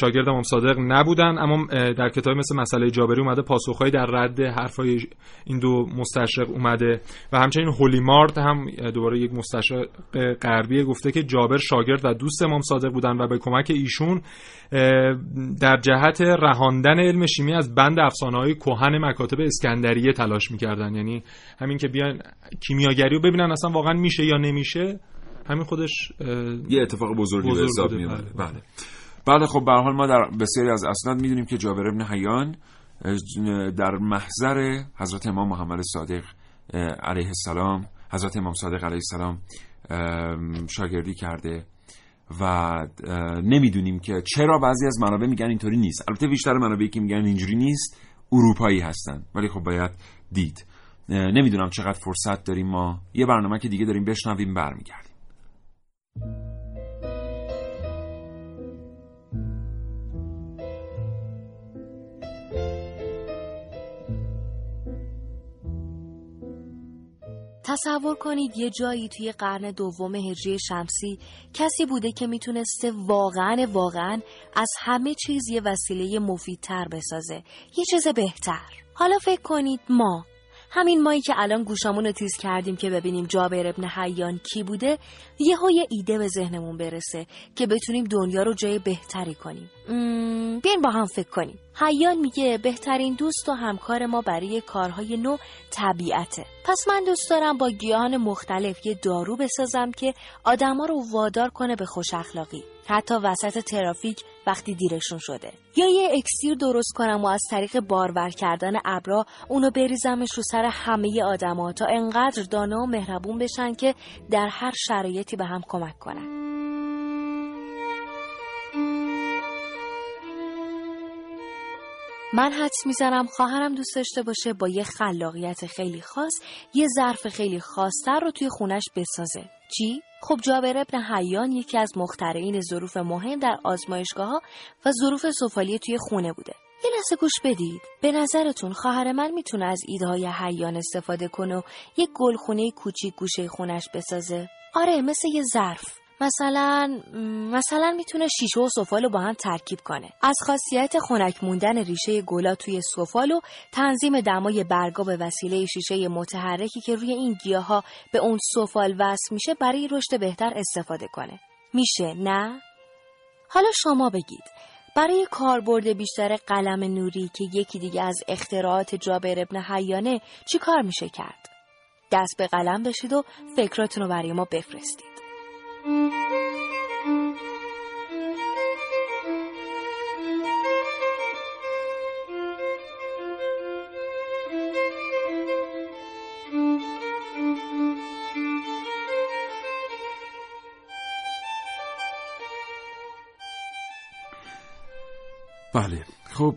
شاگرد امام صادق نبودن اما در کتاب مثل مسئله جابری اومده پاسخهایی در رد حرفای این دو مستشرق اومده و همچنین هولی مارت هم دوباره یک مستشرق غربی گفته که جابر شاگرد و دوست امام صادق بودن و به کمک ایشون در جهت رهاندن علم شیمی از بند افسانه های کهن مکاتب اسکندریه تلاش می‌کردن. یعنی همین که بیان کیمیاگری رو ببینن اصلا واقعا میشه یا نمیشه همین خودش یه اتفاق بزرگی به حساب میاد بله. بله. خب به حال ما در بسیاری از اسناد می‌دونیم که جابر ابن حیان در محضر حضرت امام محمد صادق علیه السلام حضرت امام صادق علیه السلام شاگردی کرده و نمی‌دونیم که چرا بعضی از منابع میگن اینطوری نیست. البته بیشتر منابعی که میگن اینجوری نیست اروپایی هستن ولی خب باید دید. نمی‌دونم چقدر فرصت داریم ما. یه برنامه که دیگه داریم بشنویم برمیگردیم. تصور کنید یه جایی توی قرن دوم هجری شمسی کسی بوده که می‌تونسته واقعا واقعا از همه چیز یه وسیله مفیدتر بسازه. یه چیز بهتر. حالا فکر کنید ما همین مایی که الان گوشامون رو تیز کردیم که ببینیم جابر ابن حیان کی بوده یه های ایده به ذهنمون برسه که بتونیم دنیا رو جای بهتری کنیم. بیاین با هم فکر کنیم. حیان میگه بهترین دوست و همکار ما برای کارهای نو طبیعته. پس من دوست دارم با گیاهان مختلف یه دارو بسازم که آدما رو وادار کنه به خوش اخلاقی. حتی وسط ترافیک وقتی دیرشون شده. یا یه اکسیر درست کنم و از طریق بارور کردن ابرا اونو بریزمش رو سر همه آدما تا انقدر دانا و مهربون بشن که در هر شرایطی به هم کمک کنن. من حدس می‌زنم خواهرم دوست داشته باشه با یه خلاقیت خیلی خاص یه ظرف خیلی خاصتر رو توی خونش بسازه. چی؟ خب جابر ابن حیان یکی از مخترعین ظروف مهم در آزمایشگاه ها و ظروف سفالی توی خونه بوده. یه لحظه گوش بدید. به نظرتون خواهر من می‌تونه از ایده های حیان استفاده کنه و یه گلخونه کوچیک گوشه خونش بسازه؟ آره مثل یه ظرف. مثلا مثلا می‌تونه شیشه و سفال با هم ترکیب کنه از خاصیت خنک موندن ریشه گلا توی سفال و تنظیم دمای برگا به وسیله شیشه متحرکی که روی این گیاها به اون سفال وصل میشه برای رشد بهتر استفاده کنه میشه نه حالا شما بگید برای کاربرد بیشتر قلم نوری که یکی دیگه از اختراعات جابر ابن حیانه چی کار میشه کرد؟ دست به قلم بشید و فکراتون رو برای ما بفرستید. بله. خب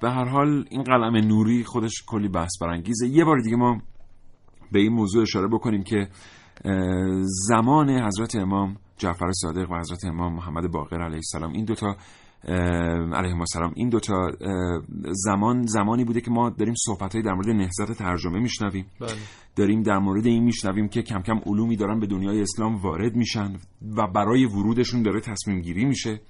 به هر حال این قلم نوری خودش کلی بحث برانگیزه. یه بار دیگه ما به این موضوع اشاره بکنیم که زمان حضرت امام جعفر صادق و حضرت امام محمد باقر علیه السلام. این دوتا علیه السلام. این دوتا زمان زمانی بوده که ما داریم صحبت در مورد نهضت ترجمه میشنویم. بله. داریم در مورد این میشنویم که کم کم علومی دارن به دنیای اسلام وارد میشن و برای ورودشون داره تصمیم گیری میشه.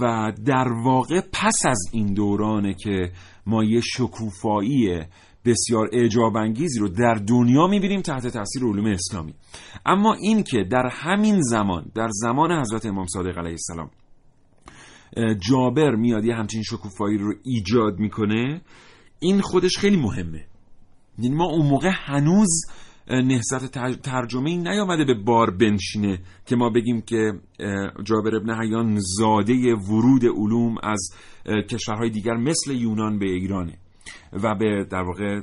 و در واقع پس از این دورانه که ما یه شکوفایی بسیار اعجاب انگیزی رو در دنیا می‌بینیم تحت تاثیر علوم اسلامی. اما این که در همین زمان در زمان حضرت امام صادق علیه السلام جابر میاد یه همچین شکوفایی رو ایجاد می‌کنه این خودش خیلی مهمه. یعنی ما اون موقع هنوز نهضت ترجمه نیامده به بار بنشینه که ما بگیم که جابر ابن حیان زاده ورود علوم از کشورهای دیگر مثل یونان به ایرانه. و به در واقع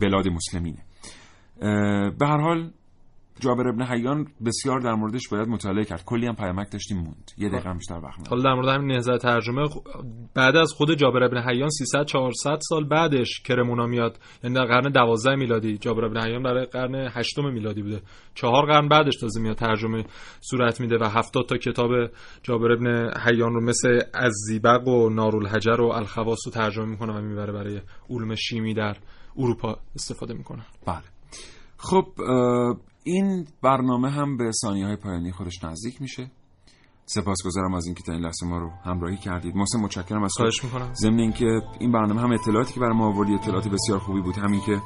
بلاد مسلمینه. به هر حال جابر ابن حیان بسیار در موردش باید مطالعه کرد. کلی هم پیامک داشتیم موند. یه دقیقه بیشتر وقت حالا در مورد همین نهضت ترجمه بعد از خود جابر ابن حیان 300 400 سال بعدش کرمونا میاد. یعنی در قرن 12 میلادی جابر ابن حیان برای قرن 8 میلادی بوده. چهار قرن بعدش تازه میاد ترجمه صورت میده و 70 تا کتاب جابر ابن حیان رو مثل از زیبق و نارالحجر و الخواص رو ترجمه می‌کنه و می‌بره برای علوم شیمی در اروپا استفاده می‌کنه. بله. خب این برنامه هم به ثانیه های پایانی خودش نزدیک میشه. سپاسگزارم از اینکه تا این لحظه ما رو همراهی کردید. محسن متشکرم از خواهش می‌کنم. ضمن اینکه این برنامه هم اطلاعاتی که برای ما آوردی اطلاعات بسیار خوبی بود. همین که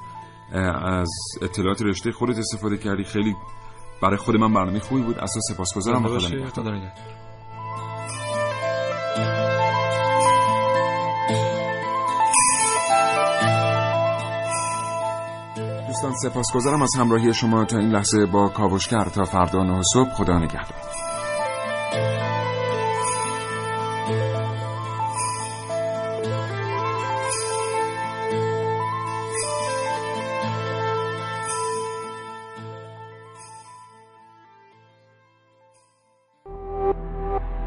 از اطلاعات رشته خودت استفاده کردی. خیلی برای خود من برنامه خوبی بود. اصلا سپاسگزارم خدا دوستان سپاسگزارم از همراهی شما تا این لحظه با کاوشگر تا فردا نه صبح. خدا نگهدار.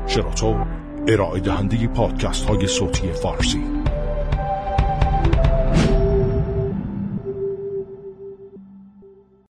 شراطو ارائه دهنده پادکست های صوتی فارسی.